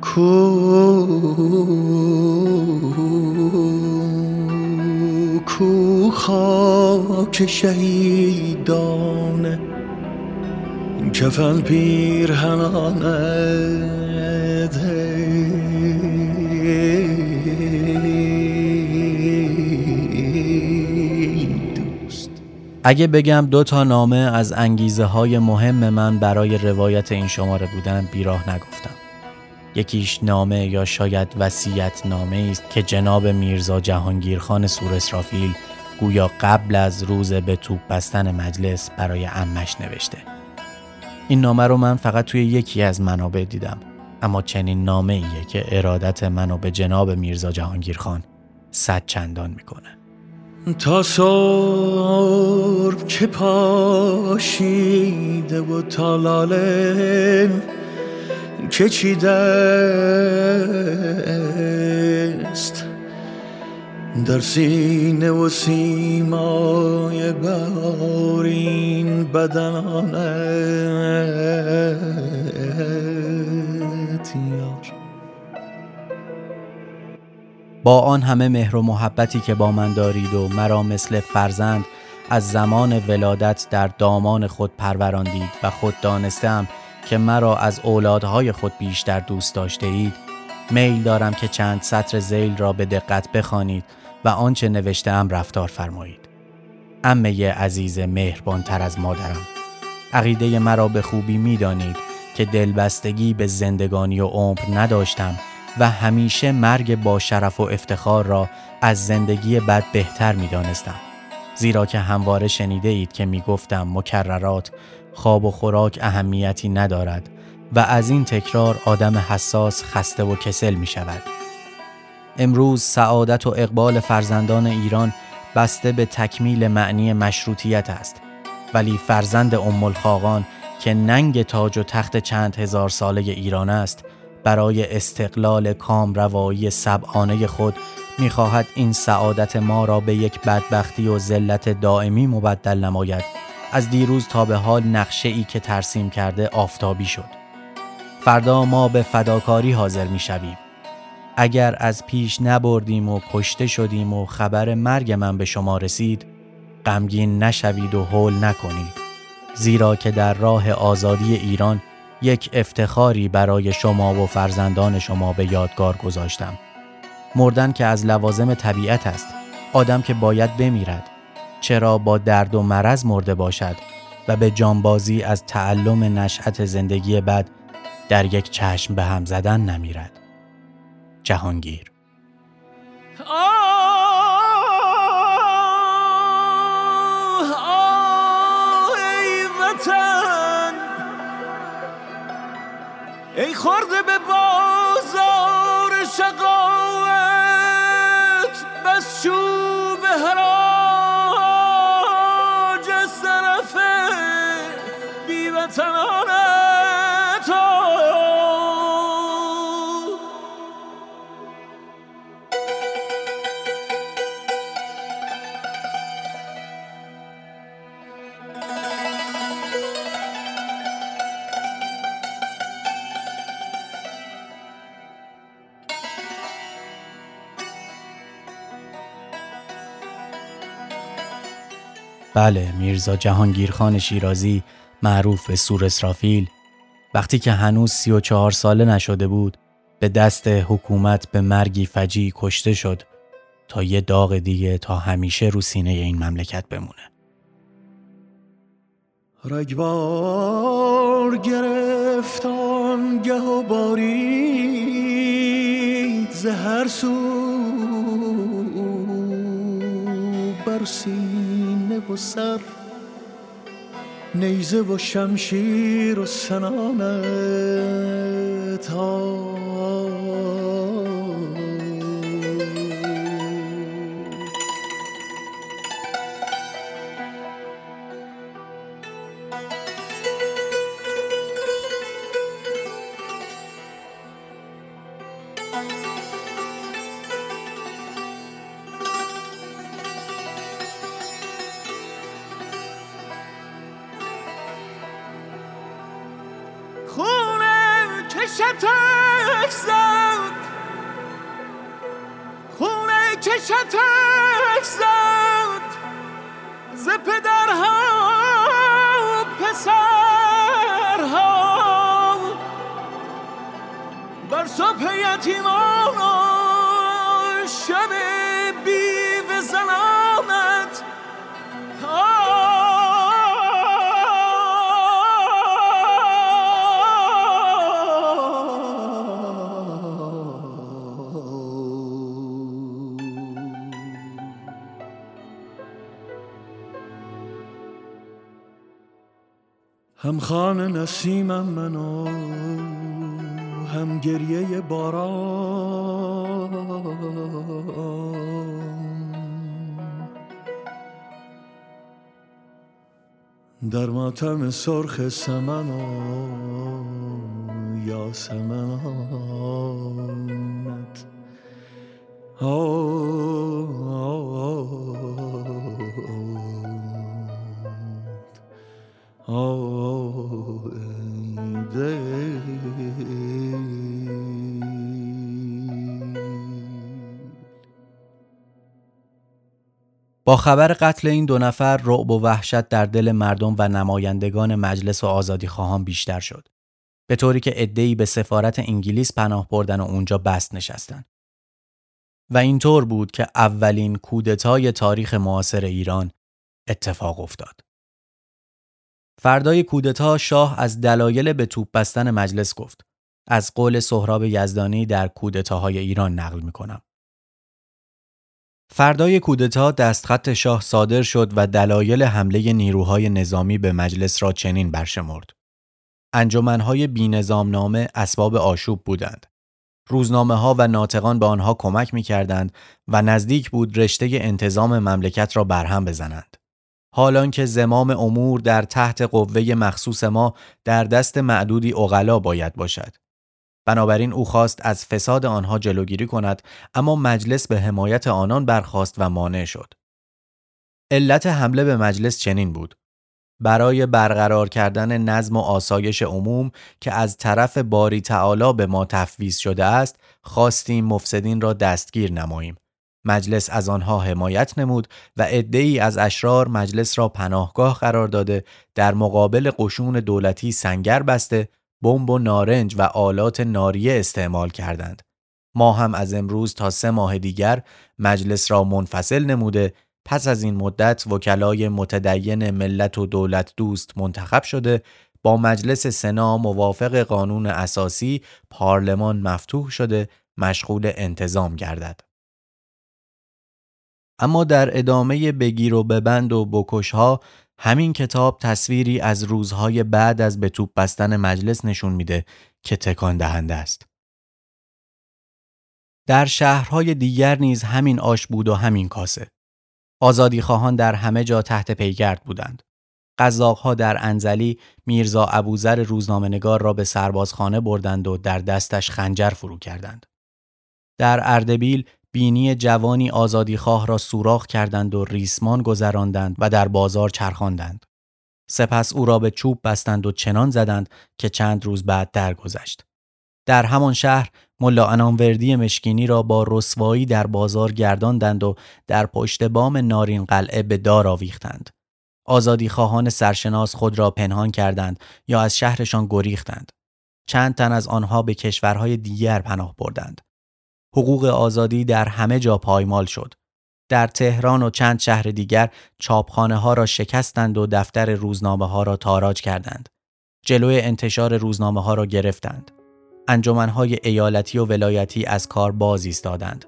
کو کو خاک شهیدانه کفن پیرهنانت اگه بگم دو تا نامه از انگیزه های مهم من برای روایت این شماره بودن بیراه نگفتم. یکیش نامه یا شاید وسیعت نامه است که جناب میرزا جهانگیرخان سور اسرافیل گویا قبل از روز به توپ بستن مجلس برای امش نوشته. این نامه رو من فقط توی یکی از منابع دیدم اما چنین نامه ایه که ارادت منو به جناب میرزا جهانگیر خان صد چندان می‌کنه. تا سرب که پاشیده و تالاله که چیده است در سینه و سیمای بارین بدنانت با آن همه مهر و محبتی که با من دارید و مرا مثل فرزند از زمان ولادت در دامان خود پروراندید و خود دانستم که مرا از اولادهای خود بیشتر دوست داشته اید میل دارم که چند سطر زیل را به دقت بخوانید و آنچه نوشته رفتار فرمایید. امه عزیز مهربانتر از مادرم. عقیده مرا به خوبی می دانید که دلبستگی به زندگانی و عمر نداشتم و همیشه مرگ با شرف و افتخار را از زندگی بد بهتر می دانستم. زیرا که همواره شنیده اید که می گفتم مکررات خواب و خوراک اهمیتی ندارد و از این تکرار آدم حساس خسته و کسل می شود. امروز سعادت و اقبال فرزندان ایران بسته به تکمیل معنی مشروطیت است ولی فرزند ام الخاقان که ننگ تاج و تخت چند هزار ساله ایران است برای استقلال کام روایی سبعانه خود می‌خواهد این سعادت ما را به یک بدبختی و ذلت دائمی مبدل نماید. از دیروز تا به حال نقشه ای که ترسیم کرده آفتابی شد. فردا ما به فداکاری حاضر می شویم اگر از پیش نبردیم و کشته شدیم و خبر مرگ من به شما رسید غمگین نشوید و حول نکنید. زیرا که در راه آزادی ایران یک افتخاری برای شما و فرزندان شما به یادگار گذاشتم. مردن که از لوازم طبیعت است آدم که باید بمیرد. چرا با درد و مرض مرده باشد و به جانبازی از تعلم نشأت زندگی بد در یک چشم به هم زدن نمیرد. جهانگیر. ای ای خورده به بازار شقاوت بس چوب بله میرزا جهانگیرخان شیرازی معروف به سور اسرافیل. وقتی که هنوز سی و چهار ساله نشده بود به دست حکومت به مرگی فجی کشته شد تا یه داغ دیگه تا همیشه رو سینه این مملکت بمونه. رگبار گرفتان گه و بارید زهر سو بر سینه و سر نیزه و شمشیر و سنانت چشتک زد. خونه چشتک زد. ز پدرها و پسرها. بر صبح یتیمان شب هم خان نسیمم منو هم گریه باران در ماتم سرخ سمن و یاسمنانت با خبر قتل این دو نفر رعب و وحشت در دل مردم و نمایندگان مجلس و آزادی خواهان بیشتر شد. به طوری که عده‌ای به سفارت انگلیس پناه بردن و اونجا بست نشستن. و اینطور بود که اولین کودتای تاریخ معاصر ایران اتفاق افتاد. فردای کودتا شاه از دلایل به توپ بستن مجلس گفت. از قول سهراب یزدانی در کودتاهای ایران نقل می کنم. فردای کودتا دستخط شاه صادر شد و دلایل حمله نیروهای نظامی به مجلس را چنین برشمرد. انجمنهای نامه اسباب آشوب بودند. روزنامه ها و ناطقان به آنها کمک می کردند و نزدیک بود رشته انتظام مملکت را برهم بزنند. حالان که زمام امور در تحت قوه مخصوص ما در دست معدودی اغلا باید باشد. بنابراین او خواست از فساد آنها جلوگیری کند اما مجلس به حمایت آنان برخواست و مانع شد. علت حمله به مجلس چنین بود. برای برقرار کردن نظم و آسایش عموم که از طرف باری تعالی به ما تفویض شده است خواستیم مفسدین را دستگیر نماییم مجلس از آنها حمایت نمود و عدهای از اشرار مجلس را پناهگاه قرار داده در مقابل قشون دولتی سنگر بسته بمب و نارنج و آلات ناریه استعمال کردند ما هم از امروز تا سه ماه دیگر مجلس را منفصل نموده پس از این مدت وکلای متدین ملت و دولت دوست منتخب شده با مجلس سنا موافق قانون اساسی پارلمان مفتوح شده مشغول انتظام گردد. اما در ادامه بگیر و ببند و بکش ها همین کتاب تصویری از روزهای بعد از به توپ بستن مجلس نشون میده که تکان دهنده است. در شهرهای دیگر نیز همین آش بود و همین کاسه. آزادی خواهان در همه جا تحت پیگرد بودند. قزاقها در انزلی میرزا ابوذر روزنامه‌نگار را به سربازخانه بردند و در دستش خنجر فرو کردند. در اردبیل بینی جوانی آزادیخواه را سوراخ کردند و ریسمان گذراندند و در بازار چرخاندند. سپس او را به چوب بستند و چنان زدند که چند روز بعد درگذشت. در همان شهر ملا انانوردی مشکینی را با رسوایی در بازار گرداندند و در پشت بام نارین قلعه به دار آویختند. آزادی خواهان سرشناس خود را پنهان کردند یا از شهرشان گریختند. چند تن از آنها به کشورهای دیگر پناه بردند. حقوق آزادی در همه جا پایمال شد. در تهران و چند شهر دیگر چاپخانه ها را شکستند و دفتر روزنامه ها را تاراج کردند. جلوی انتشار روزنامه ها را گرفتند. انجمنهای ایالتی و ولایتی از کار باز ایستادند.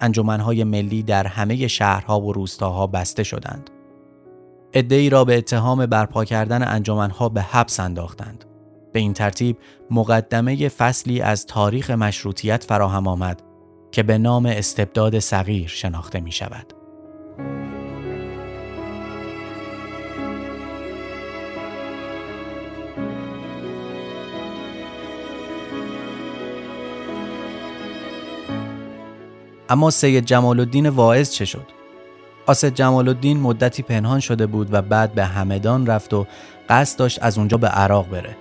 انجمنهای ملی در همه شهرها و روستاها بسته شدند. ای را به اتهام برپا کردن انجمنها به حبس انداختند. به این ترتیب مقدمه فصلی از تاریخ مشروطیت فراهم آمد که به نام استبداد صغیر شناخته می شود. اما سید جمال الدین واعظ چه شد؟ آسد جمال الدین مدتی پنهان شده بود و بعد به همدان رفت و قصد داشت از اونجا به عراق بره.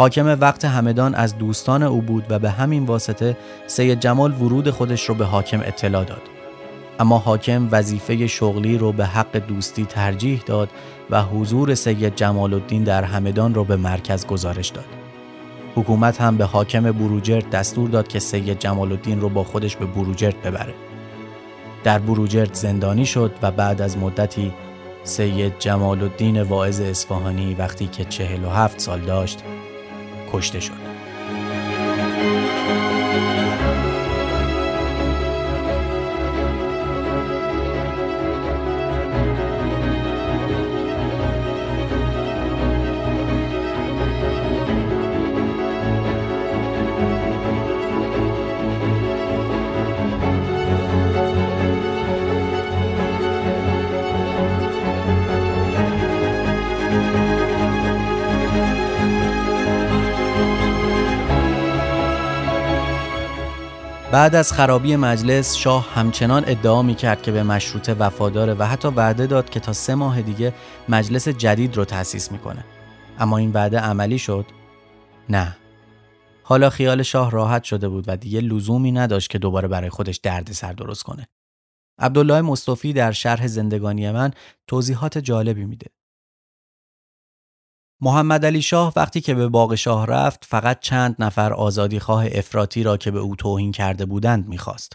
حاکم وقت همدان از دوستان او بود و به همین واسطه سید جمال ورود خودش رو به حاکم اطلاع داد. اما حاکم وظیفه شغلی رو به حق دوستی ترجیح داد و حضور سید جمال الدین در همدان رو به مرکز گزارش داد. حکومت هم به حاکم بروجرد دستور داد که سید جمال الدین رو با خودش به بروجرد ببره. در بروجرد زندانی شد و بعد از مدتی سید جمال الدین واعظ اصفهانی وقتی که چهل و هفت سال داشت کشته شد. بعد از خرابی مجلس شاه همچنان ادعا می کرد که به مشروطه وفاداره و حتی وعده داد که تا سه ماه دیگه مجلس جدید رو تأسیس می‌کنه. اما این وعده عملی شد؟ نه. حالا خیال شاه راحت شده بود و دیگه لزومی نداشت که دوباره برای خودش درد سر درست کنه. عبدالله مصطفی در شرح زندگانی من توضیحات جالبی میده. محمد علی شاه وقتی که به باغ شاه رفت فقط چند نفر آزادیخواه افراطی را که به او توهین کرده بودند می‌خواست.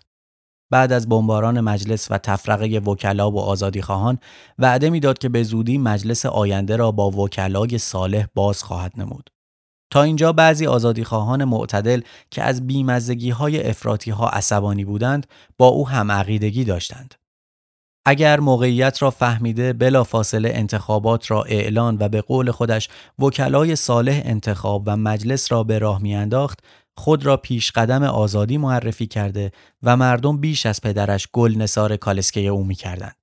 بعد از بمباران مجلس و تفرقه وکلا و آزادیخواهان وعده می‌داد که به زودی مجلس آینده را با وکلای صالح باز خواهد نمود. تا اینجا بعضی آزادیخواهان معتدل که از بیمزگی های افراطی ها عصبانی بودند با او هم عقیدگی داشتند. اگر موقعیت را فهمیده بلا فاصله انتخابات را اعلان و به قول خودش وکلای صالح انتخاب و مجلس را به راه میانداخت خود را پیش قدم آزادی معرفی کرده و مردم بیش از پدرش گل نصار کالسکه او می‌کردند.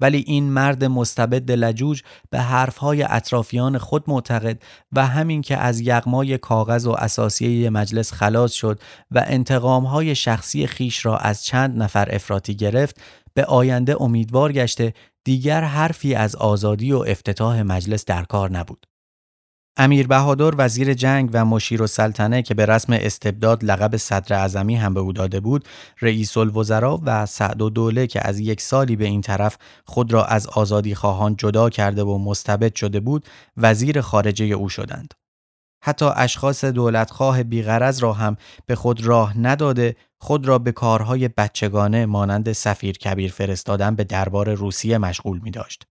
ولی این مرد مستبد لجوج به حرفهای اطرافیان خود معتقد و همین که از یغمای کاغذ و اساسیه مجلس خلاص شد و انتقامهای شخصی خیش را از چند نفر افراطی گرفت به آینده امیدوار گشته دیگر حرفی از آزادی و افتتاح مجلس در کار نبود. امیر بهادر وزیر جنگ و مشیر سلطنه که به رسم استبداد لقب صدر اعظمی هم به او داده بود، رئیس الوزراء و سعد و دوله که از یک سالی به این طرف خود را از آزادی خواهان جدا کرده و مستبد شده بود، وزیر خارجه او شدند. حتی اشخاص دولتخواه بیغرز را هم به خود راه نداده خود را به کارهای بچگانه مانند سفیر کبیر فرستادن به دربار روسیه مشغول می داشت.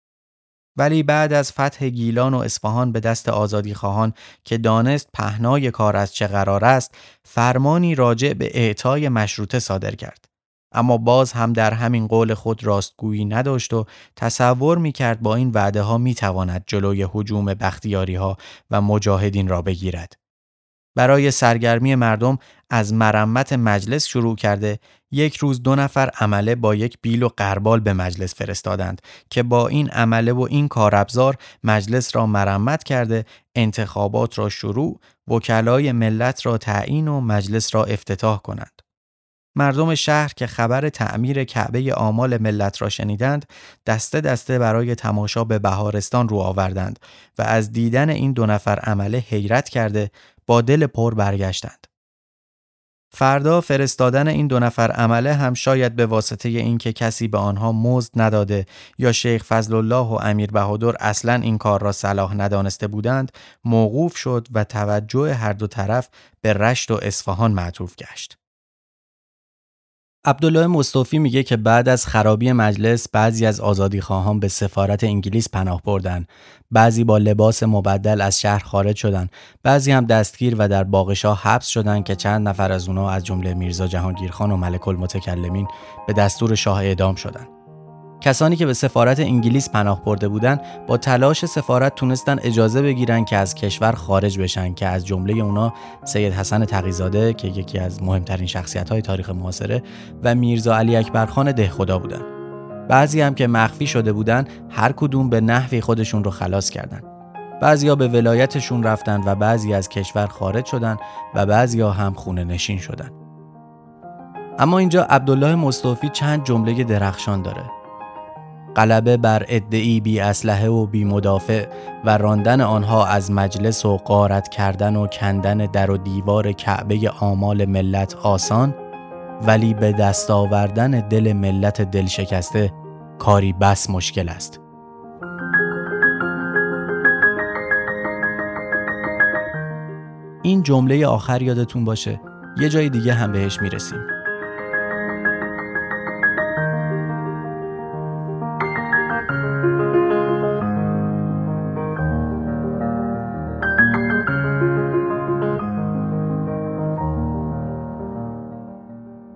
ولی بعد از فتح گیلان و اصفهان به دست آزادی خواهان که دانست پهنای کار از چه قرار است فرمانی راجع به اعطای مشروطه صادر کرد. اما باز هم در همین قول خود راستگویی نداشت و تصور می کرد با این وعده ها می تواند جلوی حجوم بختیاری ها و مجاهدین را بگیرد. برای سرگرمی مردم از مرمت مجلس شروع کرده. یک روز دو نفر عمله با یک بیل و قربال به مجلس فرستادند که با این عمله و این کارابزار مجلس را مرمت کرده انتخابات را شروع وکلای ملت را تعیین و مجلس را افتتاح کنند. مردم شهر که خبر تعمیر کعبه آمال ملت را شنیدند دسته دسته برای تماشا به بهارستان رو آوردند و از دیدن این دو نفر عمله حیرت کرده با دل پر برگشتند. فردا فرستادن این دو نفر عمله هم شاید به واسطه اینکه کسی به آنها مزد نداده یا شیخ فضل الله و امیر بهادر اصلا این کار را صلاح ندانسته بودند موقوف شد و توجه هر دو طرف به رشت و اصفهان معطوف گشت. عبدالله مصطفی میگه که بعد از خرابی مجلس بعضی از آزادی خواهان به سفارت انگلیس پناه بردن. بعضی با لباس مبدل از شهر خارج شدن. بعضی هم دستگیر و در باغشاه حبس شدن که چند نفر از اونا از جمله میرزا جهانگیرخان و ملک المتکلمین به دستور شاه اعدام شدند کسانی که به سفارت انگلیس پناه برده بودند با تلاش سفارت تونستن اجازه بگیرن که از کشور خارج بشن که از جمله اونا سید حسن تقیزاده که یکی از مهمترین شخصیت های تاریخ معاصره و میرزا علی اکبرخان دهخدا بودن. بعضی هم که مخفی شده بودن هر کدوم به نحوی خودشون رو خلاص کردن. بعضیا به ولایتشون رفتن و بعضی از کشور خارج شدن و بعضیا هم خونه نشین شدن. اما اینجا عبدالله مصطفی چند جمله درخشان داره. غلبه بر ادعی بی اسلحه و بی مدافع و راندن آنها از مجلس و قارت کردن و کندن در و دیوار کعبه آمال ملت آسان ولی به دست آوردن دل ملت دل شکسته کاری بس مشکل است. این جمله آخر یادتون باشه یه جای دیگه هم بهش می‌رسیم.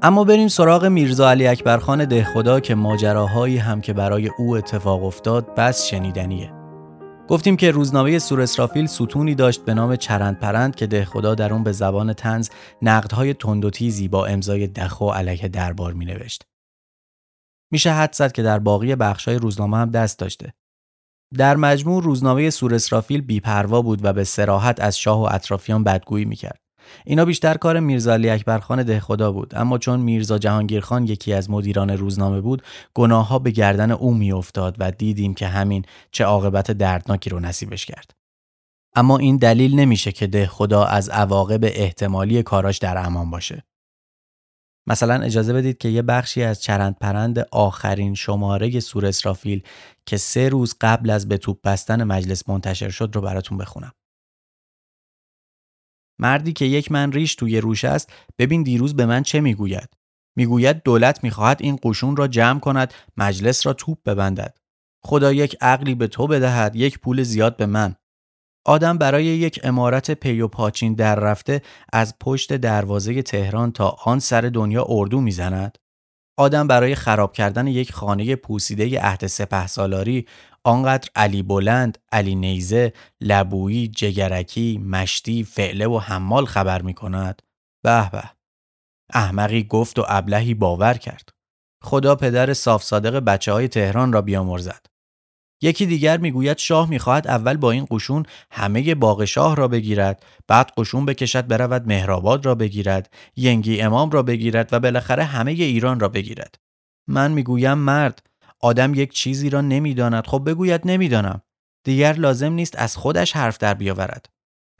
اما بریم سراغ میرزا علی اکبرخان دهخدا که ماجراهایی هم که برای او اتفاق افتاد بس شنیدنیه. گفتیم که روزنامه سور اسرافیل ستونی داشت به نام چرند پرند که دهخدا در اون به زبان تنز نقدهای تند و تیزی با امضای دخو علیه دربار می نوشت. میشه حد زد که در باقی بخشای روزنامه هم دست داشته. در مجموع روزنامه سور اسرافیل بیپروا بود و به سراحت از شاه و اطرافیان بدگویی می‌کرد. اینا بیشتر کار میرزا علی اکبرخان دهخدا بود. اما چون میرزا جهانگیرخان یکی از مدیران روزنامه بود گناه ها به گردن او میافتاد و دیدیم که همین چه عاقبت دردناکی رو نصیبش کرد. اما این دلیل نمیشه که دهخدا از عواقب احتمالی کاراش در امان باشه. مثلا اجازه بدید که یه بخشی از چرند پرند آخرین شماره سور اسرافیل که سه روز قبل از به توپ بستن مجلس منتشر شد رو براتون بخونم. مردی که یک من ریش توی روش است ببین دیروز به من چه می‌گوید. می‌گوید دولت می‌خواهد این قشون را جمع کند مجلس را توپ ببندد. خدا یک عقلی به تو بدهد یک پول زیاد به من. آدم برای یک امارت پی و پاچین در رفته از پشت دروازه تهران تا آن سر دنیا اردو می‌زند؟ آدم برای خراب کردن یک خانه پوسیده عهد سپه سالاری آنقدر علی بلند، علی نیزه، لبویی، جگرکی، مشتی، فعله و حمال خبر می کند. به به. احمقی گفت و ابلهی باور کرد. خدا پدر صاف صادق بچه های تهران را بیامرزد. یکی دیگر می‌گوید شاه می‌خواهد اول با این قشون همه باغ شاه را بگیرد بعد قشون بکشد برود مهرآباد را بگیرد ینگی امام را بگیرد و بالاخره همه ایران را بگیرد من می‌گویم مرد آدم یک چیزی را نمی‌داند. خب بگوید نمی‌دانم. دیگر لازم نیست از خودش حرف در بیاورد.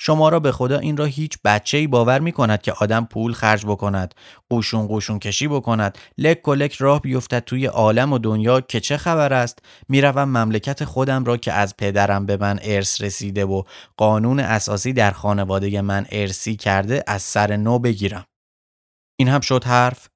شما را به خدا این را هیچ بچه ای باور می کند که آدم پول خرج بکند قشون قشون کشی بکند لک و لک راه بیفتد توی عالم و دنیا که چه خبر است؟ می‌روم مملکت خودم را که از پدرم به من ارث رسیده و قانون اساسی در خانواده من ارثی کرده از سر نو بگیرم. این هم شد حرف.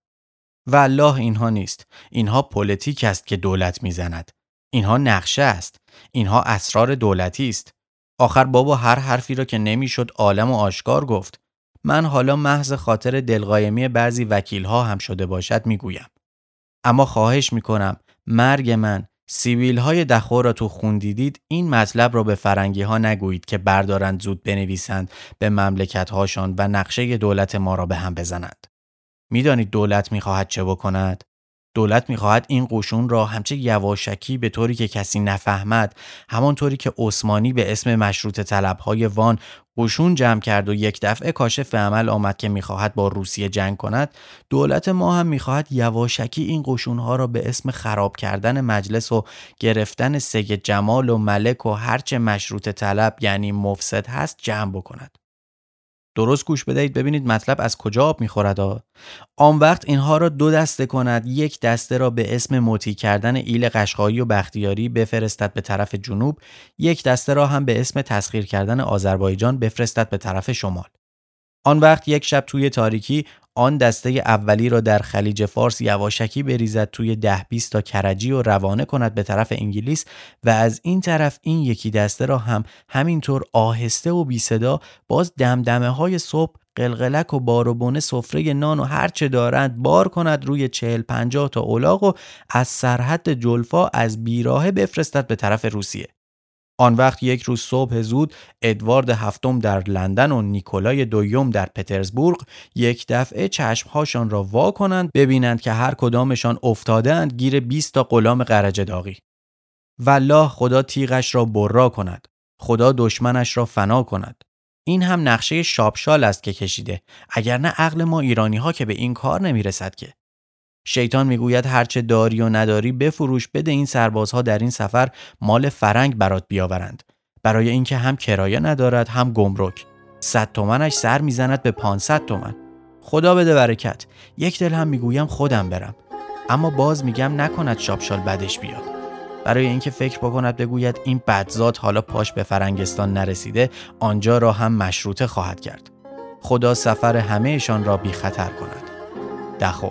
والله اینها نیست. اینها پلیتیک است که دولت می‌زند. اینها نقشه است. اینها اسرار دولتی است. آخر بابا هر حرفی را که نمی‌شد عالم و آشکار گفت. من حالا محض خاطر دلقایمی بعضی وکیل ها هم شده باشد می‌گویم. اما خواهش می‌کنم مرگ من سیویل های دخو را تو خون دیدید این مطلب را به فرنگی ها نگویید که بردارند زود بنویسند به مملکت هاشان و نقشه دولت ما را به هم بزنند. می‌دانید دولت می‌خواهد چه بکند؟ دولت می‌خواهد این قشون را همچه یواشکی به طوری که کسی نفهمد همانطوری که عثمانی به اسم مشروط طلبهای وان قشون جمع کرد و یک دفعه کاشف عمل آمد که می‌خواهد با روسیه جنگ کند دولت ما هم می‌خواهد یواشکی این قشونها را به اسم خراب کردن مجلس و گرفتن سگ جمال و ملک و هرچه مشروط طلب یعنی مفسد هست جمع بکند. درست گوش بدهید ببینید مطلب از کجا آب می‌خورد. آن وقت اینها را دو دسته کند. یک دسته را به اسم موتی کردن ایل قشقایی و بختیاری بفرستد به طرف جنوب. یک دسته را هم به اسم تسخیر کردن آذربایجان بفرستد به طرف شمال. آن وقت یک شب توی تاریکی آن دسته اولی را در خلیج فارس یواشکی بریزد توی ده بیست تا کرجی و روانه کند به طرف انگلیس و از این طرف این یکی دسته را هم همینطور آهسته و بی صدا باز دمدمه های صبح قلقلک و بار و بونه سفره نان و هرچه دارند بار کند روی چهل پنجاه تا اولاغ و از سرحد جلفا از بیراهه بفرستد به طرف روسیه. آن وقت یک روز صبح زود ادوارد هفتم در لندن و نیکولای دویم در پترزبورگ یک دفعه چشمهاشان را وا کنند ببینند که هر کدامشان افتادند گیر 20 تا غلام قرج داغی. والله خدا تیغش را برا کند خدا دشمنش را فنا کند. این هم نقشه شابشال است که کشیده اگر نه عقل ما ایرانی ها که به این کار نمی رسد که. شیطان می‌گوید هرچه داری و نداری بفروش بده این سربازها در این سفر مال فرنگ برات بیاورند. برای اینکه هم کرایه ندارد هم گمرک. صد تومنش سر می‌زند به 500 تومن. خدا بده برکت. یک دل هم می‌گویم خودم برم. اما باز میگم نکند شابشال بدش بیاد. برای اینکه فکر بکند بگوید این بدزاد حالا پاش به فرنگستان نرسیده آنجا را هم مشروطه خواهد کرد. خدا سفر همهشان را بی خطر کند. دخو.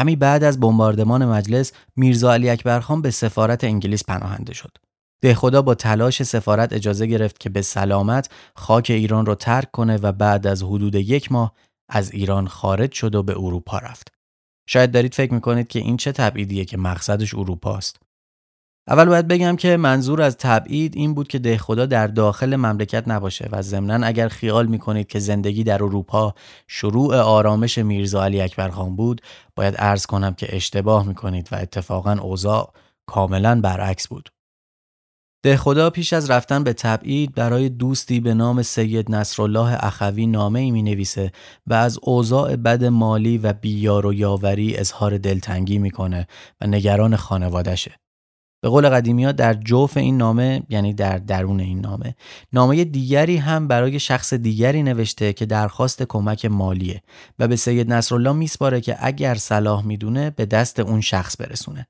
کمی بعد از بمباردمان مجلس میرزا علی اکبرخان به سفارت انگلیس پناهنده شد. به خدا با تلاش سفارت اجازه گرفت که به سلامت خاک ایران را ترک کنه و بعد از حدود یک ماه از ایران خارج شد و به اروپا رفت. شاید دارید فکر می‌کنید که این چه تبعیدیه که مقصدش اروپا است. اول باید بگم که منظور از تبعید این بود که دهخدا در داخل مملکت نباشه و ضمنا اگر خیال می‌کنید که زندگی در اروپا شروع آرامش میرزا علی اکبرخان بود باید عرض کنم که اشتباه می‌کنید و اتفاقا اوضاع کاملا برعکس بود دهخدا پیش از رفتن به تبعید برای دوستی به نام سید نصرالله اخوی نامه ای می نویسه و از اوضاع بد مالی و بیار و یاوری اظهار دلتنگی می‌کنه و نگران خانوادشه. به قول قدیمی ها در جوف این نامه یعنی در درون این نامه نامه دیگری هم برای شخص دیگری نوشته که درخواست کمک مالیه و به سید نصرالله میسپاره که اگر صلاح می‌دونه به دست اون شخص برسونه.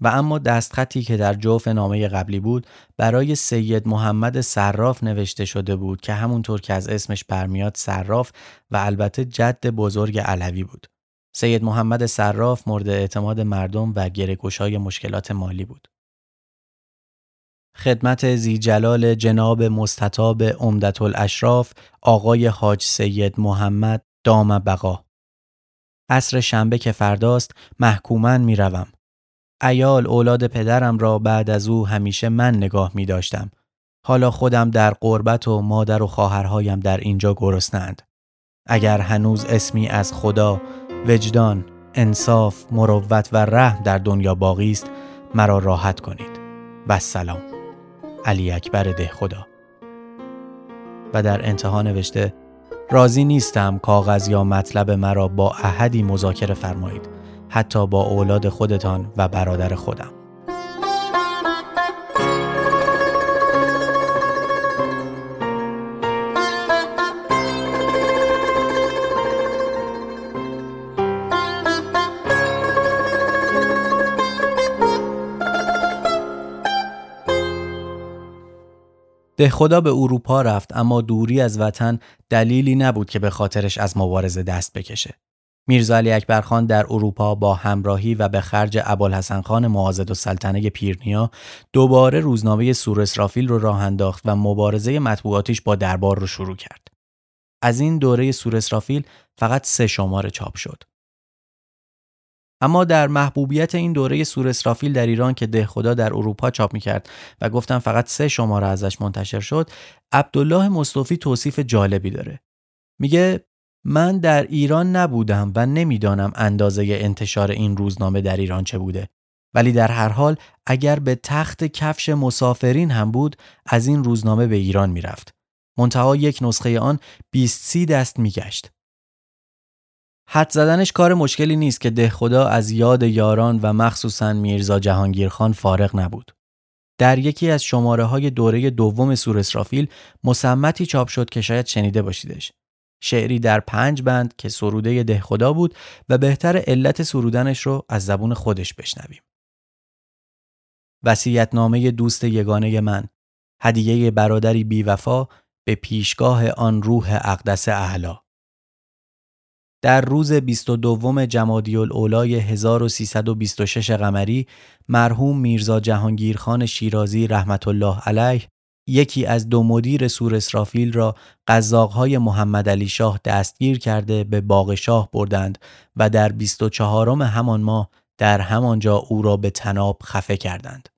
و اما دستخطی که در جوف نامه قبلی بود برای سید محمد صراف نوشته شده بود که همونطور که از اسمش برمیاد صراف و البته جد بزرگ علوی بود. سید محمد صراف مورد اعتماد مردم و گرهگشای مشکلات مالی بود. خدمت زی جلال جناب مستطاب عمدت الاشراف آقای حاج سید محمد دام بقا عصر شنبه که فرداست محکومن می روم. ایال اولاد پدرم را بعد از او همیشه من نگاه می داشتم. حالا خودم در قربت و مادر و خواهرهایم در اینجا گرسنند. اگر هنوز اسمی از خدا وجدان، انصاف، مروت و رحم در دنیا باقی است. مرا راحت کنید. و سلام علی اکبر ده خدا. و در انتها نوشته راضی نیستم کاغذ یا مطلب مرا با احدی مذاکره فرمایید حتی با اولاد خودتان و برادر خودم. خدا به اروپا رفت اما دوری از وطن دلیلی نبود که به خاطرش از مبارزه دست بکشه. میرزا علی اکبرخان در اروپا با همراهی و به خرج ابوالحسن خان معاذد و سلطنه پیرنیا دوباره روزنامه سور اسرافیل رو راه انداخت و مبارزه مطبوعاتیش با دربار رو شروع کرد. از این دوره سور اسرافیل فقط سه شماره چاپ شد. اما در محبوبیت این دوره سور اسرافیل در ایران که دهخدا در اروپا چاپ می‌کرد و گفتم فقط سه شماره ازش منتشر شد عبدالله مصطفی توصیف جالبی داره. میگه من در ایران نبودم و نمی‌دانم اندازه انتشار این روزنامه در ایران چه بوده. ولی در هر حال اگر به تخت کفش مسافرین هم بود از این روزنامه به ایران می‌رفت. منتها یک نسخه آن 20 سی دست میگشت. حد زدنش کار مشکلی نیست که دهخدا از یاد یاران و مخصوصا میرزا جهانگیرخان فارغ نبود. در یکی از شماره های دوره دوم سور اسرافیل مسمتی چاپ شد که شاید شنیده باشیدش. شعری در پنج بند که سروده دهخدا بود و بهتر علت سرودنش رو از زبون خودش بشنویم. نامه دوست یگانه من هدیه برادری بیوفا به پیشگاه آن روح اقدس اعلا در روز 22 جمادی الاولای 1326 قمری مرحوم میرزا جهانگیرخان شیرازی رحمت الله علیه یکی از دو مدیر سور اسرافیل را قزاقهای محمد علی شاه دستگیر کرده به باغ شاه بردند و در 24 همان ماه در همانجا او را به تناب خفه کردند.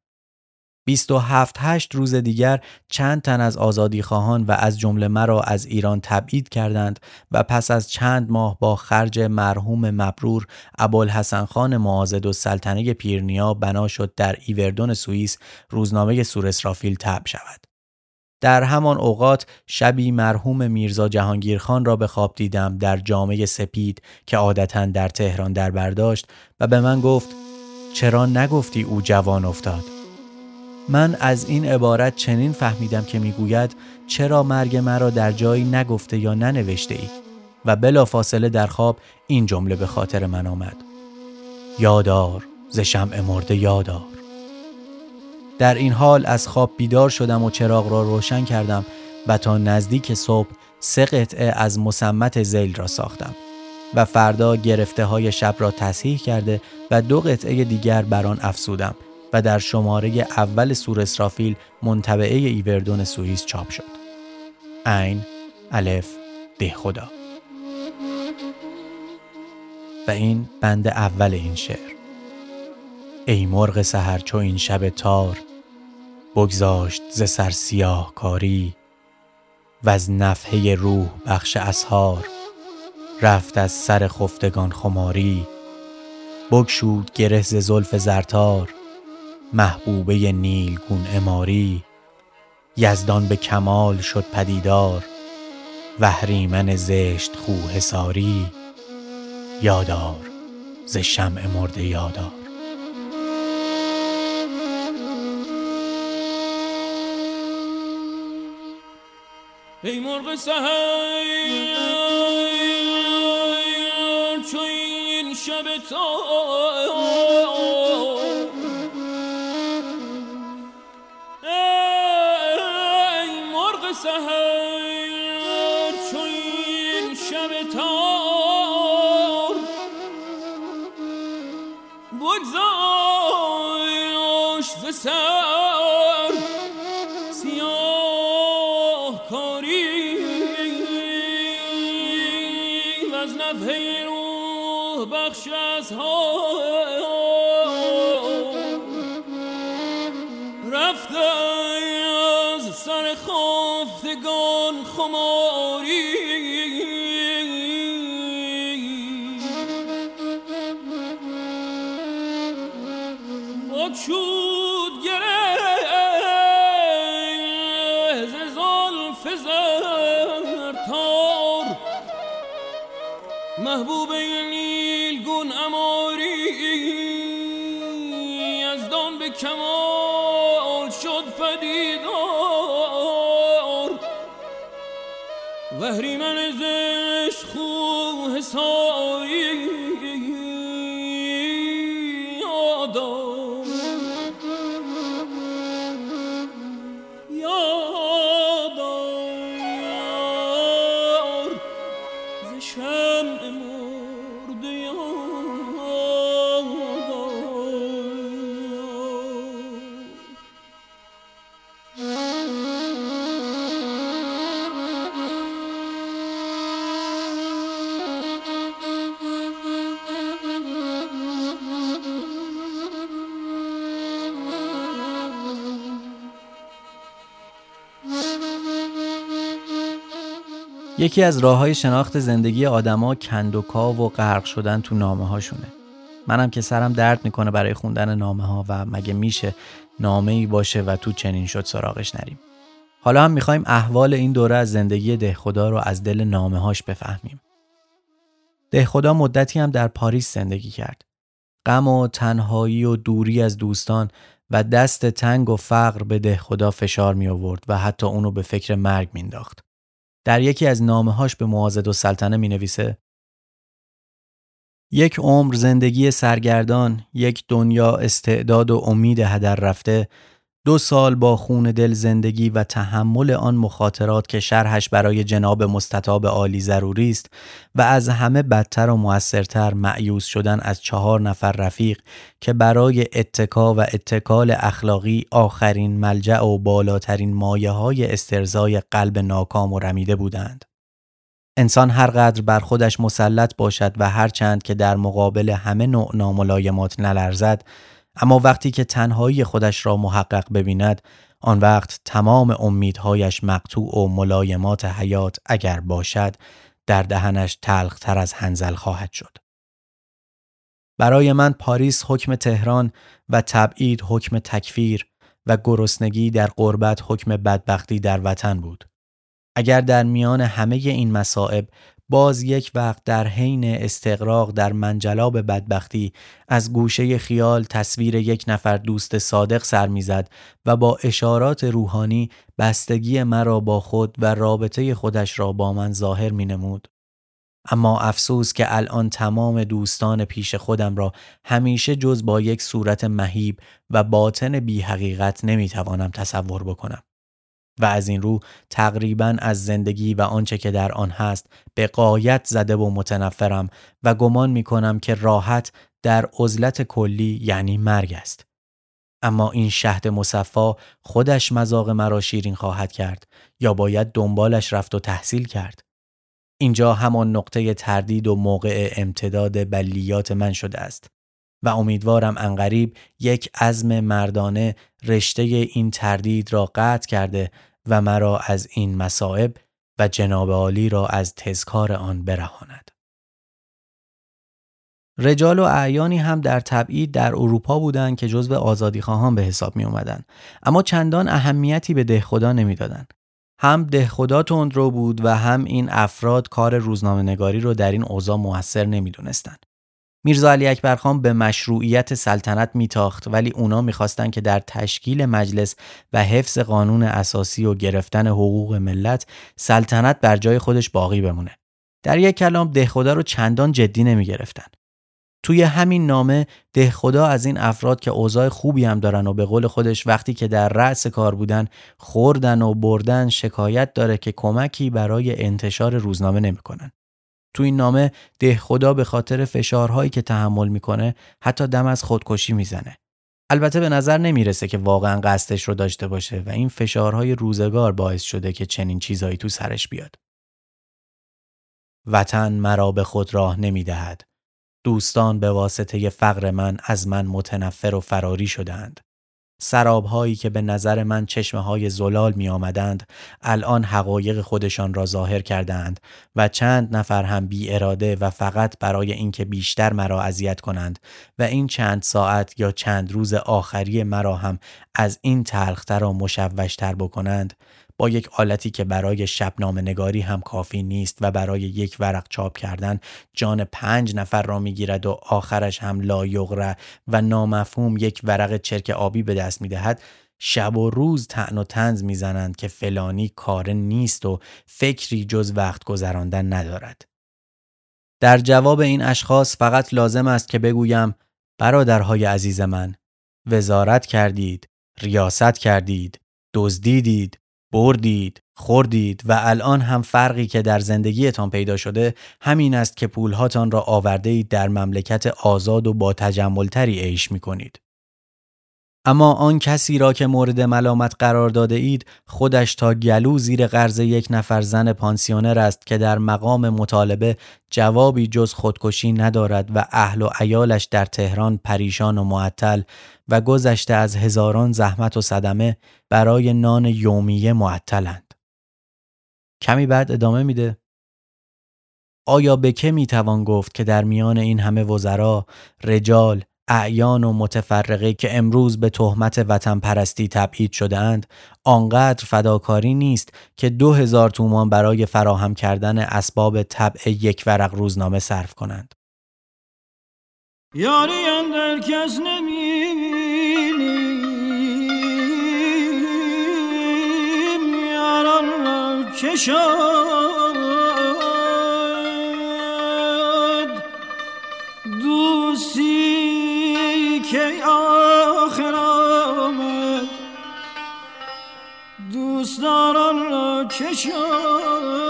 27 هشت روز دیگر چند تن از آزادی خواهان و از جمله مرا از ایران تبعید کردند و پس از چند ماه با خرج مرحوم مبرور ابوالحسن خان معاذد و سلطنه پیرنیا بنا شد در ایوردون سوئیس روزنامه سور اسرافیل تب شود. در همان اوقات شبی مرحوم میرزا جهانگیرخان را به خواب دیدم در جامعه سپید که عادتا در تهران در برداشت و به من گفت چرا نگفتی او جوان افتاد؟ من از این عبارت چنین فهمیدم که می‌گوید چرا مرگ مرا در جایی نگفته یا ننوشته ای؟ و بلا فاصله در خواب این جمله به خاطر من آمد. یادار ز شمع مرده یادار. در این حال از خواب بیدار شدم و چراغ را روشن کردم و تا نزدیک صبح سه قطعه از مسمت زیل را ساختم و فردا گرفته های شب را تصحیح کرده و دو قطعه دیگر بر آن افسودم و در شماره اول سور اسرافیل منطبعه ایوردون سوئیس چاپ شد. عین الف ده خدا. و این بند اول این شعر. ای مرغ سهر چو این شب تار بگذاشت ز سر سیاه کاری و از نفحه روح بخش اسهار رفت از سر خفتگان خماری بگشود گره ز زلف زرتار. محبوبه نیلگون اماری یزدان به کمال شد پدیدار وحریمن زشت خو حساری یادار ز شمع مرده یادار. ای مرغ سهر چو این شب سهام محبوبین گون اماری یزدان به کمال شد پدیدار. وحری هریمن زش خوه حسایی یکی از راه های شناخت زندگی آدما کندوکاو و غرق شدن تو نامه هاشونه منم که سرم درد می‌کنه برای خوندن نامه ها و مگه میشه نامه ای باشه و تو چنین شد سراغش نریم. حالا هم می‌خوایم احوال این دوره از زندگی دهخدا رو از دل نامه هاش بفهمیم. دهخدا مدتی هم در پاریس زندگی کرد. غم و تنهایی و دوری از دوستان و دست تنگ و فقر به دهخدا فشار می آورد و حتی اونو به فکر مرگ مینداخت. در یکی از نامه هاش به معازد و سلطنه می نویسه یک عمر زندگی سرگردان، یک دنیا استعداد و امید هدر رفته، دو سال با خون دل زندگی و تحمل آن مخاطرات که شرحش برای جناب مستطاب عالی ضروری است و از همه بدتر و موثرتر معیوز شدن از چهار نفر رفیق که برای اتکا و اتکال اخلاقی آخرین ملجع و بالاترین مایه های استرزای قلب ناکام و رمیده بودند. انسان هر قدر بر خودش مسلط باشد و هر چند که در مقابل همه نوع ناملایمات نلرزد اما وقتی که تنهایی خودش را محقق ببیند آن وقت تمام امیدهایش مقطوع و ملایمات حیات اگر باشد در دهنش تلختر از هنزل خواهد شد. برای من پاریس حکم تهران و تبعید حکم تکفیر و گرسنگی در قربت حکم بدبختی در وطن بود. اگر در میان همه این مصائب باز یک وقت در حین استقراق در منجلاب بدبختی از گوشه خیال تصویر یک نفر دوست صادق سر می‌زد و با اشارات روحانی بستگی مرا با خود و رابطه خودش را با من ظاهر می نمود. اما افسوس که الان تمام دوستان پیش خودم را همیشه جز با یک صورت مهیب و باطن بی حقیقت نمی توانم تصور بکنم. و از این رو تقریبا از زندگی و آنچه که در آن هست به قایت زده و متنفرم و گمان می کنم که راحت در عزلت کلی یعنی مرگ است. اما این شهد مصفا خودش مزاق مرا شیرین خواهد کرد یا باید دنبالش رفت و تحصیل کرد. اینجا همان نقطه تردید و موقع امتداد بلیات من شده است. و امیدوارم انقریب یک عزم مردانه رشته این تردید را قطع کرده و مرا از این مصائب و جناب عالی را از تذکار آن برهاند. رجال و اعیانی هم در تبعید در اروپا بودند که جزو آزادیخواهان به حساب می اومدن. اما چندان اهمیتی به دهخدا نمی‌دادند. هم دهخدا تندرو بود و هم این افراد کار روزنامه نگاری رو در این اوضاع موثر نمی‌دونستند. میرزا علی اکبر خان به مشروعیت سلطنت میتاخت ولی اونا می‌خواستند که در تشکیل مجلس و حفظ قانون اساسی و گرفتن حقوق ملت سلطنت بر جای خودش باقی بمونه. در یک کلام دهخدا رو چندان جدی نمی‌گرفتن. توی همین نامه دهخدا از این افراد که اوضاع خوبی هم دارن و به قول خودش وقتی که در رأس کار بودن خوردن و بردن شکایت داره که کمکی برای انتشار روزنامه نمی‌کنن. تو این نامه ده خدا به خاطر فشارهایی که تحمل می‌کنه حتی دم از خودکشی می‌زنه. البته به نظر نمی‌رسه که واقعا قصدش رو داشته باشه و این فشارهای روزگار باعث شده که چنین چیزایی تو سرش بیاد. وطن مرا به خود راه نمی‌دهد. دوستان به واسطه فقر من از من متنفر و فراری شدند. سرابهایی که به نظر من چشمه های زلال می آمدند الان حقایق خودشان را ظاهر کردند و چند نفر هم بی اراده و فقط برای اینکه بیشتر مرا اذیت کنند و این چند ساعت یا چند روز آخری مرا هم از این تلختر و مشوشتر بکنند با یک آلتی که برای شبنامه نگاری هم کافی نیست و برای یک ورق چاپ کردن جان پنج نفر را می‌گیرد و آخرش هم لایغره و نامفهوم یک ورق چرک آبی به دست می‌دهد شب و روز تن و تنز می‌زنند که فلانی کار نیست و فکری جز وقت گذراندن ندارد. در جواب این اشخاص فقط لازم است که بگویم برادرهای عزیز من وزارت کردید، ریاست کردید، دزدیدید، بردید، خوردید و الان هم فرقی که در زندگیتان پیدا شده همین است که پولهاتان را آورده اید در مملکت آزاد و با تجملتری عیش می کنید. اما آن کسی را که مورد ملامت قرار داده اید خودش تا گلو زیر قرض یک نفر زن پانسیونر است که در مقام مطالبه جوابی جز خودکشی ندارد و اهل و ایالش در تهران پریشان و معطل و گذشته از هزاران زحمت و صدمه برای نان یومیه معطلند. کمی بعد ادامه میده آیا به که می‌توان گفت که در میان این همه وزرا رجال اعیان و متفرقه که امروز به تهمت وطن پرستی تبعید شدهاند آنقدر فداکاری نیست که دو هزار تومان برای فراهم کردن اسباب طبع یک ورق روزنامه صرف کنند. یاری اندر کس نمی‌بینیم یاران را دوستداران را کشاد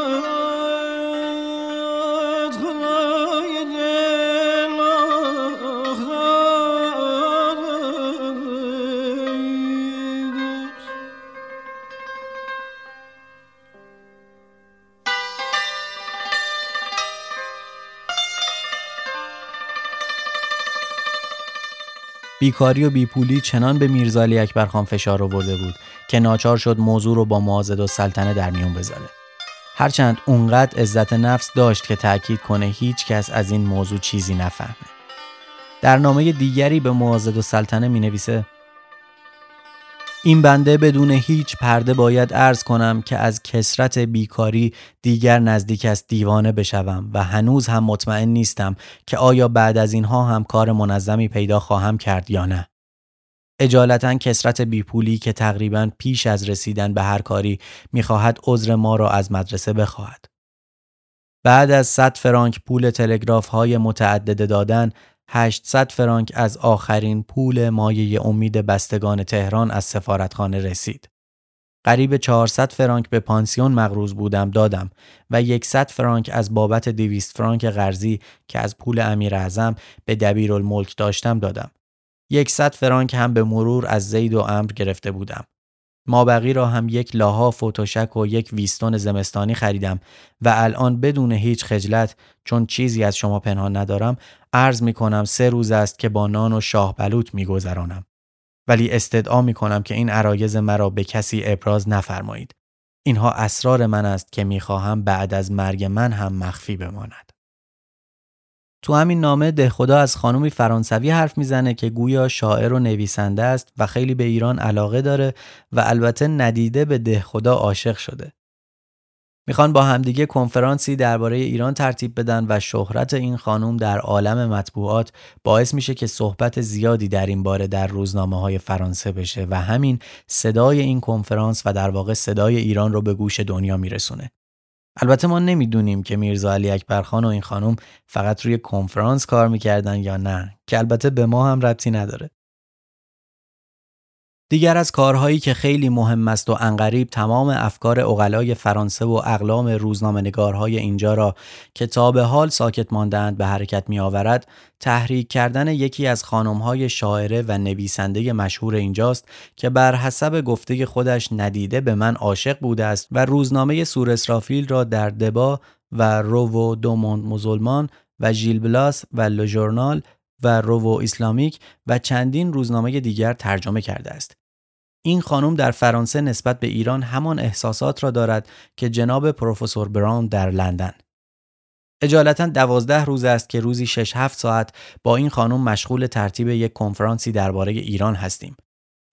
بیکاری و بیپولی چنان به میرزا علی اکبر خان فشار آورده بود که ناچار شد موضوع رو با معاضد و سلطنه در میون بذاره. هرچند اونقدر عزت نفس داشت که تأکید کنه هیچ کس از این موضوع چیزی نفهمه. در نامه دیگری به معاضد و سلطنه می نویسه این بنده بدون هیچ پرده باید عرض کنم که از کسرت بیکاری دیگر نزدیک است دیوانه بشوم و هنوز هم مطمئن نیستم که آیا بعد از اینها هم کار منظمی پیدا خواهم کرد یا نه. اجالتا کسرت بیپولی که تقریبا پیش از رسیدن به هر کاری می‌خواهد عذر ما را از مدرسه بخواهد. بعد از 100 فرانک پول تلگراف های متعدد دادن 800 فرانک از آخرین پول مایه امید بستگان تهران از سفارتخانه رسید. قریب 400 فرانک به پانسیون مغروز بودم دادم و 100 فرانک از بابت 200 فرانک قرضی که از پول امیر اعظم به دبیرالملک داشتم دادم. 100 فرانک هم به مرور از زید و امر گرفته بودم. مابقی را هم یک لاحاف و و یک ویستون زمستانی خریدم و الان بدون هیچ خجلت چون چیزی از شما پنهان ندارم عرض می کنم سه روز است که با نان و شاه بلوط می گذرانم. ولی استدعا می کنم که این عرایز مرا به کسی ابراز نفرمایید. اینها اسرار من است که می خواهم بعد از مرگ من هم مخفی بماند. تو همین نامه ده خدا از خانومی فرانسوی حرف می‌زنه که گویا شاعر و نویسنده است و خیلی به ایران علاقه داره و البته ندیده به ده خدا عاشق شده. می‌خوان با همدیگه کنفرانسی درباره ایران ترتیب بدن و شهرت این خانم در عالم مطبوعات باعث میشه که صحبت زیادی در این باره در روزنامه های فرانسه بشه و همین صدای این کنفرانس و در واقع صدای ایران رو به گوش دنیا میرسونه. البته ما نمی‌دونیم که میرزا علی اکبرخان و این خانم فقط روی کنفرانس کار می‌کردن یا نه که البته به ما هم ربطی نداره. دیگر از کارهایی که خیلی مهم است و انقریب تمام افکار اغلای فرانسه و اقلام روزنامه نگارهای اینجا را که تا به حال ساکت ماندند به حرکت می آورد تحریک کردن یکی از خانمهای شاعره و نویسنده مشهور اینجاست که بر حسب گفته خودش ندیده به من عاشق بوده است و روزنامه سور اسرافیل را در دبا و رو و دوموند مزلمان و ژیل بلاس و لژورنال و روو اسلامیک و چندین روزنامه دیگر ترجمه کرده است. این خانم در فرانسه نسبت به ایران همان احساسات را دارد که جناب پروفسور براون در لندن. اجالتا دوازده روز است که روزی 6 7 ساعت با این خانم مشغول ترتیب یک کنفرانسی درباره ایران هستیم.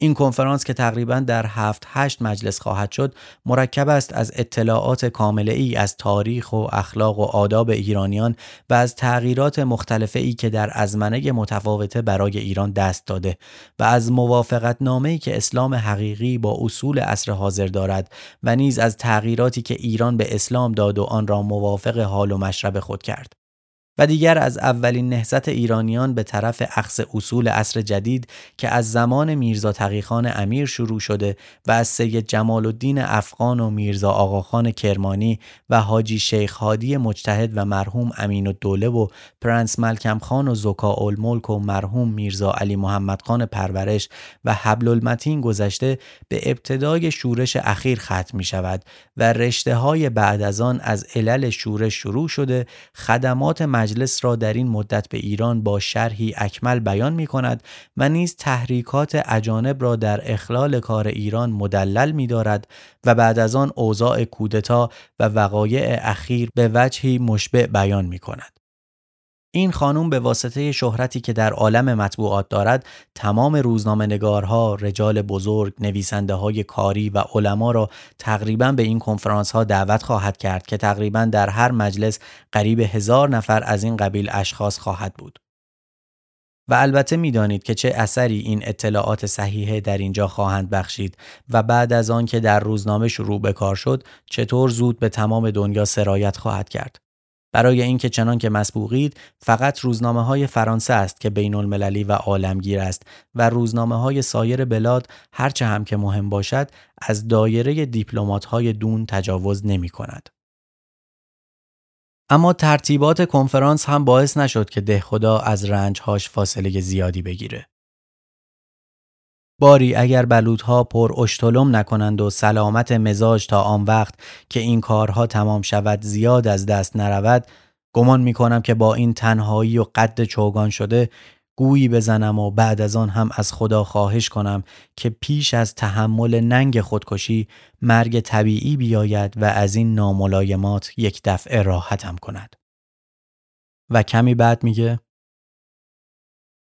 این کنفرانس که تقریبا در هفت هشت مجلس خواهد شد مرکب است از اطلاعات کامله ای از تاریخ و اخلاق و آداب ایرانیان و از تغییرات مختلفه ای که در ازمنه متفاوته برای ایران دست داده و از موافقت نامه ای که اسلام حقیقی با اصول عصر حاضر دارد و نیز از تغییراتی که ایران به اسلام داد و آن را موافق حال و مشرب خود کرد. و دیگر از اولین نهضت ایرانیان به طرف اخذ اصول عصر جدید که از زمان میرزا تقیخان امیر شروع شده و از سید جمال الدین افغان و میرزا آقاخان کرمانی و حاجی شیخ هادی مجتهد و مرحوم امین الدوله و پرنس ملکم خان و زکا الملک و مرحوم میرزا علی محمد خان پرورش و حبل المتین گذشته به ابتدای شورش اخیر ختم می شود و رشته های بعد از آن از علل شورش شروع شده خدمات مجلس را در این مدت به ایران با شرحی اکمل بیان می کند و نیز تحریکات اجانب را در اخلال کار ایران مدلل می دارد و بعد از آن اوضاع کودتا و وقایع اخیر به وجهی مشبع بیان می کند. این خانم به واسطه شهرتی که در عالم مطبوعات دارد تمام روزنامه نگارها، رجال بزرگ، نویسنده های کاری و علما را تقریبا به این کنفرانس ها دعوت خواهد کرد که تقریبا در هر مجلس قریب هزار نفر از این قبیل اشخاص خواهد بود. و البته می‌دانید که چه اثری این اطلاعات صحیحه در اینجا خواهند بخشید و بعد از آن که در روزنامه شروع به کار شد چطور زود به تمام دنیا سرایت خواهد کرد. برای اینکه چنان که مسبوقید فقط روزنامه های فرانسه است که بین المللی و عالمگیر است و روزنامه های سایر بلاد هرچه هم که مهم باشد از دایره دیپلمات های دون تجاوز نمی کند. اما ترتیبات کنفرانس هم باعث نشد که ده خدا از رنجهاش فاصله زیادی بگیره. باری اگر بلودها پر اشتلم نکنند و سلامت مزاج تا آن وقت که این کارها تمام شود زیاد از دست نرود گمان می کنم که با این تنهایی و قد چوگان شده گویی بزنم و بعد از آن هم از خدا خواهش کنم که پیش از تحمل ننگ خودکشی مرگ طبیعی بیاید و از این ناملایمات یک دفعه راحتم کند. و کمی بعد میگه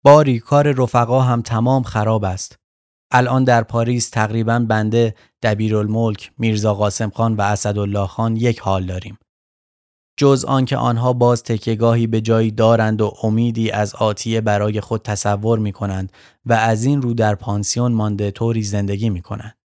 باری کار رفقا هم تمام خراب است. الان در پاریس تقریبا بنده دبیرالملک میرزا قاسم خان و اسدالله خان یک حال داریم. جز آنکه آنها باز تکیگاهی به جایی دارند و امیدی از آتیه برای خود تصور می کنند و از این رو در پانسیون مانده طوری زندگی می کنند.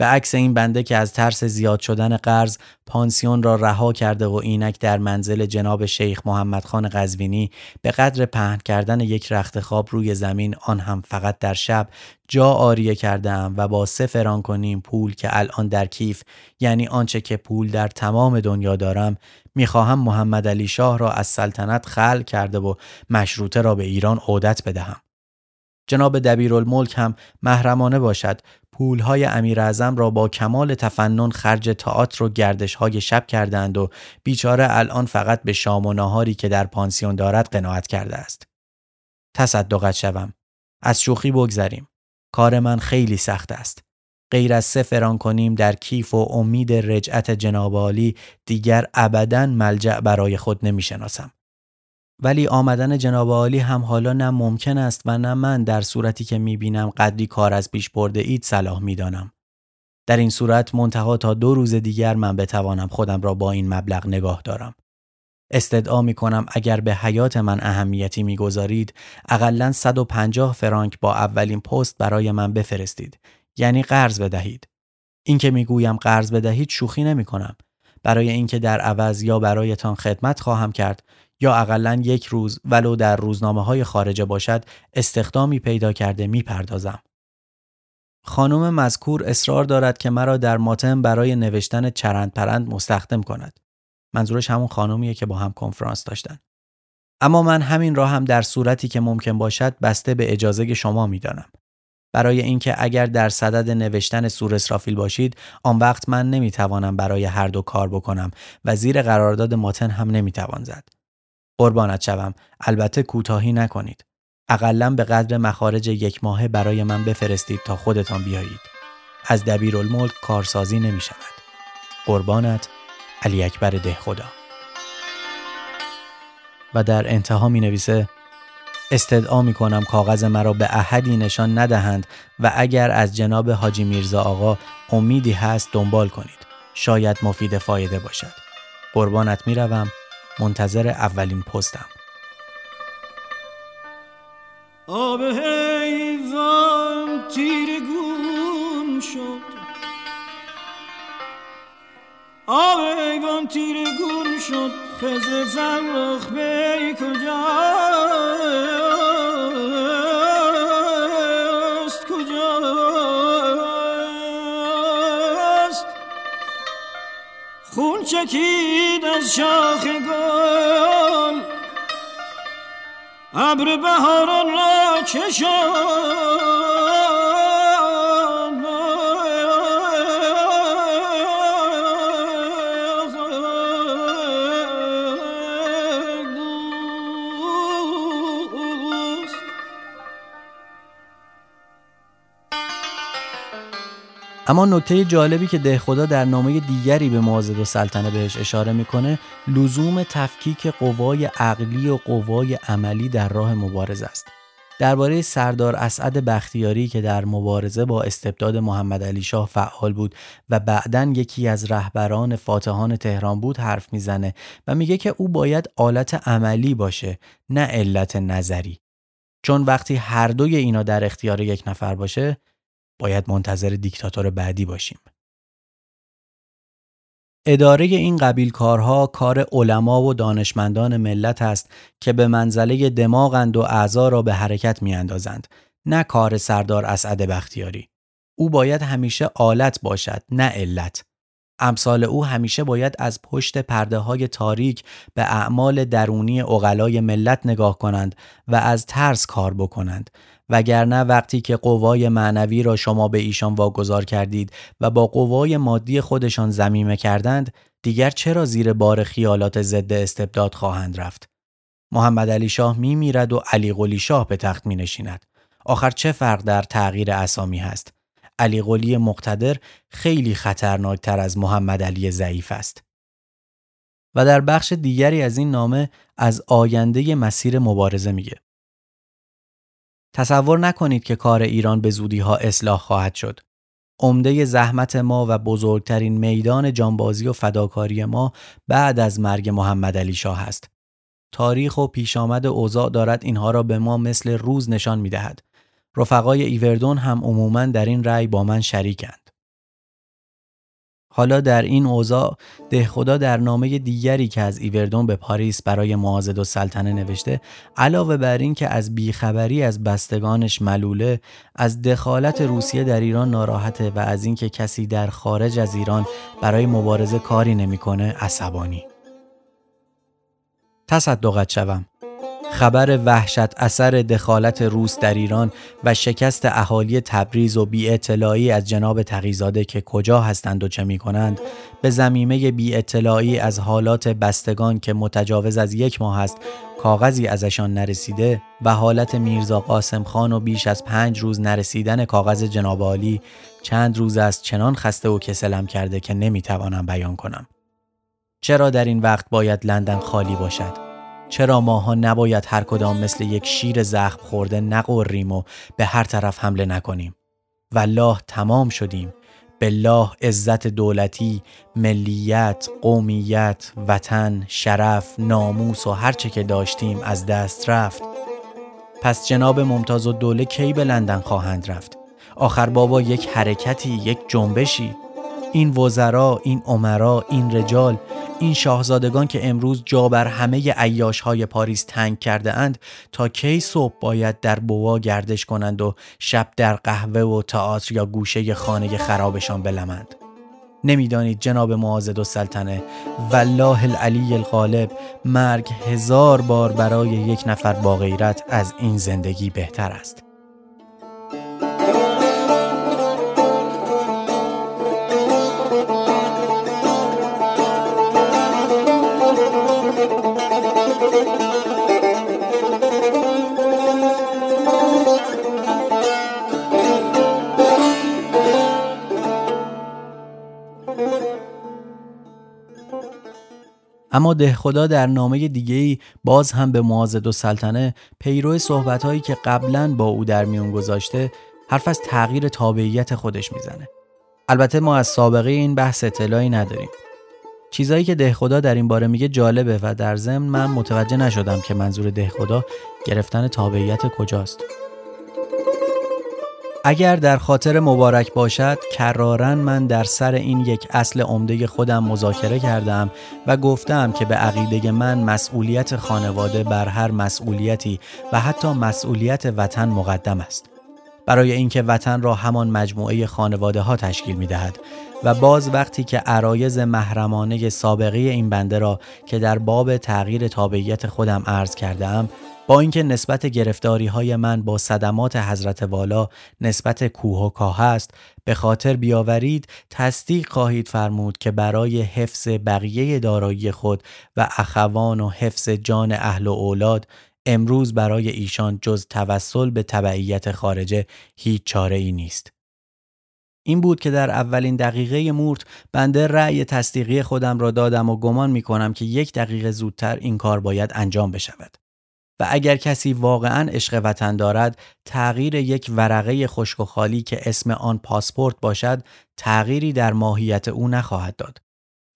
به عکس این بنده که از ترس زیاد شدن قرض پانسیون را رها کرده و اینک در منزل جناب شیخ محمد خان قزوینی به قدر پهن کردن یک رخت خواب روی زمین آن هم فقط در شب جا آریه کردم و با سه فران کنیم پول که الان در کیف یعنی آنچه که پول در تمام دنیا دارم می‌خواهم محمد علی شاه را از سلطنت خل کرده و مشروطه را به ایران عودت بدهم. جناب دبیرالملک هم محرمانه باشد پولهای امیر اعظم را با کمال تفنن خرج تئاتر و گردش های شب کردند و بیچاره الان فقط به شام و ناهاری که در پانسیون دارد قناعت کرده است. تصدقت شوم. از شوخی بگذریم. کار من خیلی سخت است. غیر از سه فران کنیم در کیف و امید رجعت جناب دیگر ابدا ملجع برای خود نمی شناسم. ولی آمدن جناب عالی هم حالا نه ممکن است و نه من در صورتی که می بینم قدری کار از پیش برده اید صلاح می دانم. در این صورت منتها تا دو روز دیگر من بتوانم خودم را با این مبلغ نگاه دارم. استدعا می کنم اگر به حیات من اهمیتی می گذارید اقلا 150 فرانک با اولین پست برای من بفرستید یعنی قرض بدهید. این که می گویم قرض بدهید شوخی نمی کنم. برای اینکه در عوض یا برایتان خدمت خواهم کرد یا اقلا یک روز ولو در روزنامه های خارجه باشد استخدامی پیدا کرده می پردازم. خانم مذکور اصرار دارد که مرا در ماتم برای نوشتن چرند پرند مستخدم کند. منظورش همون خانمیه که با هم کنفرانس داشتن. اما من همین را هم در صورتی که ممکن باشد بسته به اجازه شما می‌دانم. برای اینکه اگر در صدد نوشتن سور اسرافیل باشید آن وقت من نمی‌توانم برای هر دو کار بکنم و زیر قرارداد ماتن هم نمی‌توان زد. قربانت شوم. البته کوتاهی نکنید. اقلا به قدر مخارج یک ماهه برای من بفرستید تا خودتان بیایید. از دبیرالملک کارسازی نمی شود قربانت علی اکبر ده خدا. و در انتها می نویسه استدعا می کنم کاغذ مرا به احدی نشان ندهند و اگر از جناب حاجی میرزا آقا امیدی هست دنبال کنید. شاید مفید فایده باشد. قربانت می روم منتظر اولین پستم. آب حیوان تیرگون شد. آب حیوان تیرگون شد. خزر زرخ بی کجاست چکید از شاخ گل. ابر بهاران را چشان اما نکته جالبی که دهخدا در نامه دیگری به معاذ و سلطنه بهش اشاره می‌کنه لزوم تفکیک قوای عقلی و قوای عملی در راه مبارزه است. درباره سردار اسعد بختیاری که در مبارزه با استبداد محمد علی شاه فعال بود و بعدا یکی از رهبران فاتحان تهران بود حرف می‌زنه و میگه که او باید آلت عملی باشه نه علت نظری. چون وقتی هر دوی اینا در اختیار یک نفر باشه باید منتظر دیکتاتور بعدی باشیم اداره این قبیل کارها کار علما و دانشمندان ملت است که به منزله دماغند و اعضا را به حرکت می اندازند. نه کار سردار اسعد بختیاری. او باید همیشه آلت باشد نه علت. امثال او همیشه باید از پشت پرده های تاریک به اعمال درونی اغلای ملت نگاه کنند و از ترس کار بکنند وگرنه وقتی که قوای معنوی را شما به ایشان واگذار کردید و با قوای مادی خودشان زمیمه کردند دیگر چرا زیر بار خیالات ضد استبداد خواهند رفت؟ محمد علی شاه می میرد و علی قلی شاه به تخت می نشیند. آخر چه فرق در تغییر اسامی هست؟ علی قلی مقتدر خیلی خطرناکتر از محمد علی ضعیف است. و در بخش دیگری از این نامه از آینده مسیر مبارزه میگه. تصور نکنید که کار ایران به زودی ها اصلاح خواهد شد. عمده زحمت ما و بزرگترین میدان جانبازی و فداکاری ما بعد از مرگ محمد علی شاه است. تاریخ و پیش آمد اوضاع دارد اینها را به ما مثل روز نشان می دهد. رفقای ایوردون هم عموما در این رأی با من شریکند. حالا در این اوضاع دهخدا در نامه دیگری که از ایوردون به پاریس برای معاذد و سلطنه نوشته علاوه بر این که از بیخبری از بستگانش ملوله از دخالت روسیه در ایران ناراحته و از اینکه کسی در خارج از ایران برای مبارزه کاری نمی‌کنه عصبانی. تصدقت شوم. خبر وحشت اثر دخالت روس در ایران و شکست اهالی تبریز و بی اطلاعی از جناب تقیزاده که کجا هستند و چه می کنند به زمیمه بی اطلاعی از حالات بستگان که متجاوز از یک ماه است کاغذی ازشان نرسیده و حالت میرزا قاسم خان و بیش از پنج روز نرسیدن کاغذ جناب عالی چند روز است چنان خسته و کسلم کرده که نمی‌توانم بیان کنم. چرا در این وقت باید لندن خالی باشد؟ چرا ماها نباید هر کدام مثل یک شیر زخم خورده نقریم و به هر طرف حمله نکنیم؟ والله تمام شدیم. بالله عزت دولتی، ملیت، قومیت، وطن، شرف، ناموس و هرچه که داشتیم از دست رفت. پس جناب ممتاز و دوله کی به لندن خواهند رفت؟ آخر بابا یک حرکتی یک جنبشی. این وزرا این عمرا این رجال این شاهزادگان که امروز جا بر همه عیاش های پاریس تنگ کرده اند تا کی صبح باید در بوا گردش کنند و شب در قهوه و تئاتر یا گوشه خانه خرابشان بلمند. نمی‌دانید جناب معاذد و سلطنه والله العلی الغالب مرگ هزار بار برای یک نفر با غیرت از این زندگی بهتر است. اما دهخدا در نامه دیگه باز هم به معاذد و سلطنه پیرو صحبتهایی که قبلا با او در میون گذاشته حرف از تغییر تابعیت خودش می‌زنه. البته ما از سابقه این بحث اطلاعی نداریم. چیزایی که دهخدا در این باره میگه جالبه و در ضمن من متوجه نشدم که منظور دهخدا گرفتن تابعیت کجاست. اگر در خاطر مبارک باشد کرارن من در سر این یک اصل عمده خودم مذاکره کردم و گفتم که به عقیده من مسئولیت خانواده بر هر مسئولیتی و حتی مسئولیت وطن مقدم است. برای اینکه وطن را همان مجموعه خانواده ها تشکیل می دهد و باز وقتی که عرایز محرمانه سابقه این بنده را که در باب تغییر تابعیت خودم عرض کردم با اینکه نسبت گرفتاری های من با صدمات حضرت والا نسبت کوه و کاه است به خاطر بیاورید تصدیق خواهید فرمود که برای حفظ بقیه دارایی خود و اخوان و حفظ جان اهل و اولاد امروز برای ایشان جز توسل به تبعیت خارجه هیچ چاره ای نیست. این بود که در اولین دقیقه مورت بنده رأی تصدیقی خودم را دادم و گمان می کنم که یک دقیقه زودتر این کار باید انجام بشود. و اگر کسی واقعا عشق وطن دارد تغییر یک ورقه خشک و خالی که اسم آن پاسپورت باشد تغییری در ماهیت او نخواهد داد.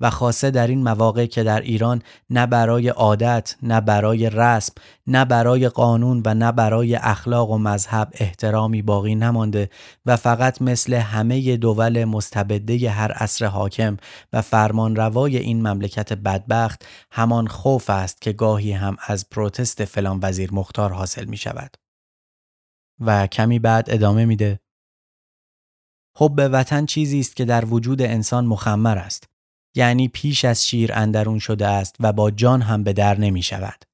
و خاصه در این مواقع که در ایران نه برای عادت، نه برای رسم، نه برای قانون و نه برای اخلاق و مذهب احترامی باقی نمانده و فقط مثل همه دول مستبده هر عصر حاکم و فرمانروای این مملکت بدبخت همان خوف است که گاهی هم از پروتست فلان وزیر مختار حاصل می شود. و کمی بعد ادامه میده حب وطن چیزی است که در وجود انسان مخمر است یعنی پیش از شیر اندرون شده است و با جان هم به در نمی شود.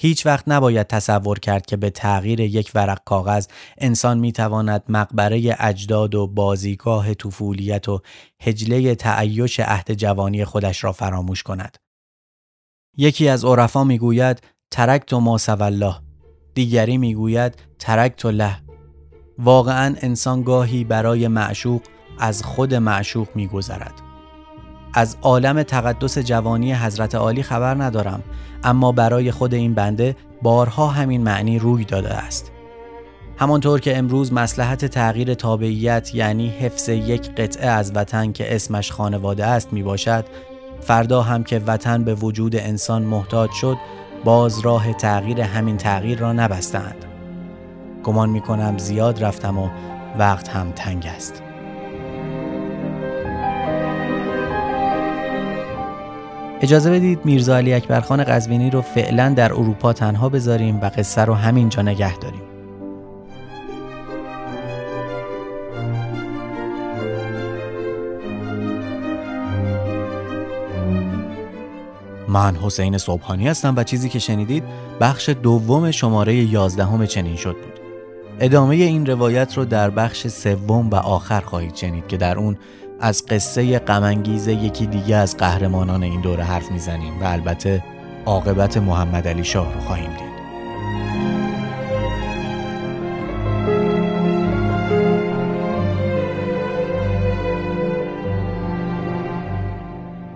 هیچ وقت نباید تصور کرد که به تغییر یک ورق کاغذ انسان می تواند مقبره اجداد و بازیگاه طفولیت و هجله تعیش عهد جوانی خودش را فراموش کند. یکی از عرفا می گوید ترکت ما الله دیگری می گوید ترکت له واقعا انسان گاهی برای معشوق از خود معشوق می گذرد. از عالم تقدس جوانی حضرت عالی خبر ندارم اما برای خود این بنده بارها همین معنی روی داده است. همانطور که امروز مسلحت تغییر تابعیت یعنی حفظ یک قطعه از وطن که اسمش خانواده است می باشد فردا هم که وطن به وجود انسان محتاج شد باز راه تغییر همین تغییر را نبستند گمان می کنم زیاد رفتم و وقت هم تنگ است. اجازه بدید میرزا علی اکبرخان قزوینی رو فعلا در اروپا تنها بذاریم و قصه رو همینجا نگه داریم. من حسین صبحانی هستم و چیزی که شنیدید بخش دوم شماره یازدهم چنین شد بود. ادامه این روایت رو در بخش سوم و آخر خواهید شنید که در اون از قصه غمانگیز یکی دیگه از قهرمانان این دوره حرف می‌زنیم و البته عاقبت محمد علی شاه رو خواهیم دید.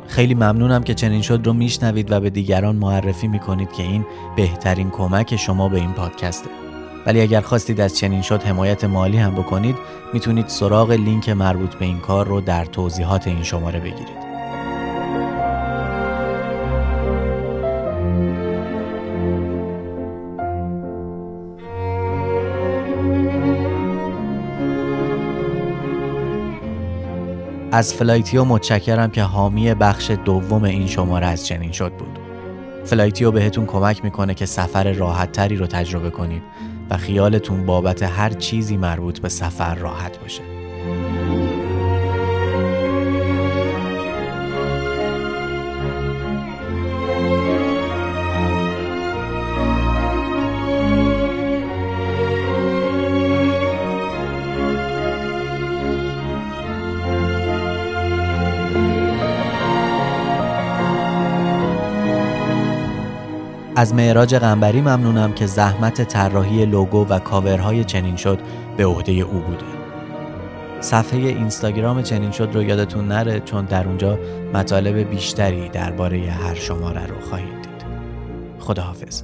خیلی ممنونم که چنین شد رو میشنوید و به دیگران معرفی می‌کنید که این بهترین کمک شما به این پادکسته. ولی اگر خواستید از چنین شد حمایت مالی هم بکنید می‌تونید سراغ لینک مربوط به این کار رو در توضیحات این شماره بگیرید. از Flightio متشکرم که حامی بخش دوم این شماره از چنین شد بود. Flightio بهتون کمک می‌کنه که سفر راحت تری رو تجربه کنید و خیالتون بابت هر چیزی مربوط به سفر راحت باشه. از معراج قنبری ممنونم که زحمت طراحی لوگو و کاورهای چنین شد به عهده او بوده. صفحه اینستاگرام چنین شد رو یادتون نره چون در اونجا مطالب بیشتری درباره هر شماره رو خواهید دید. خداحافظ.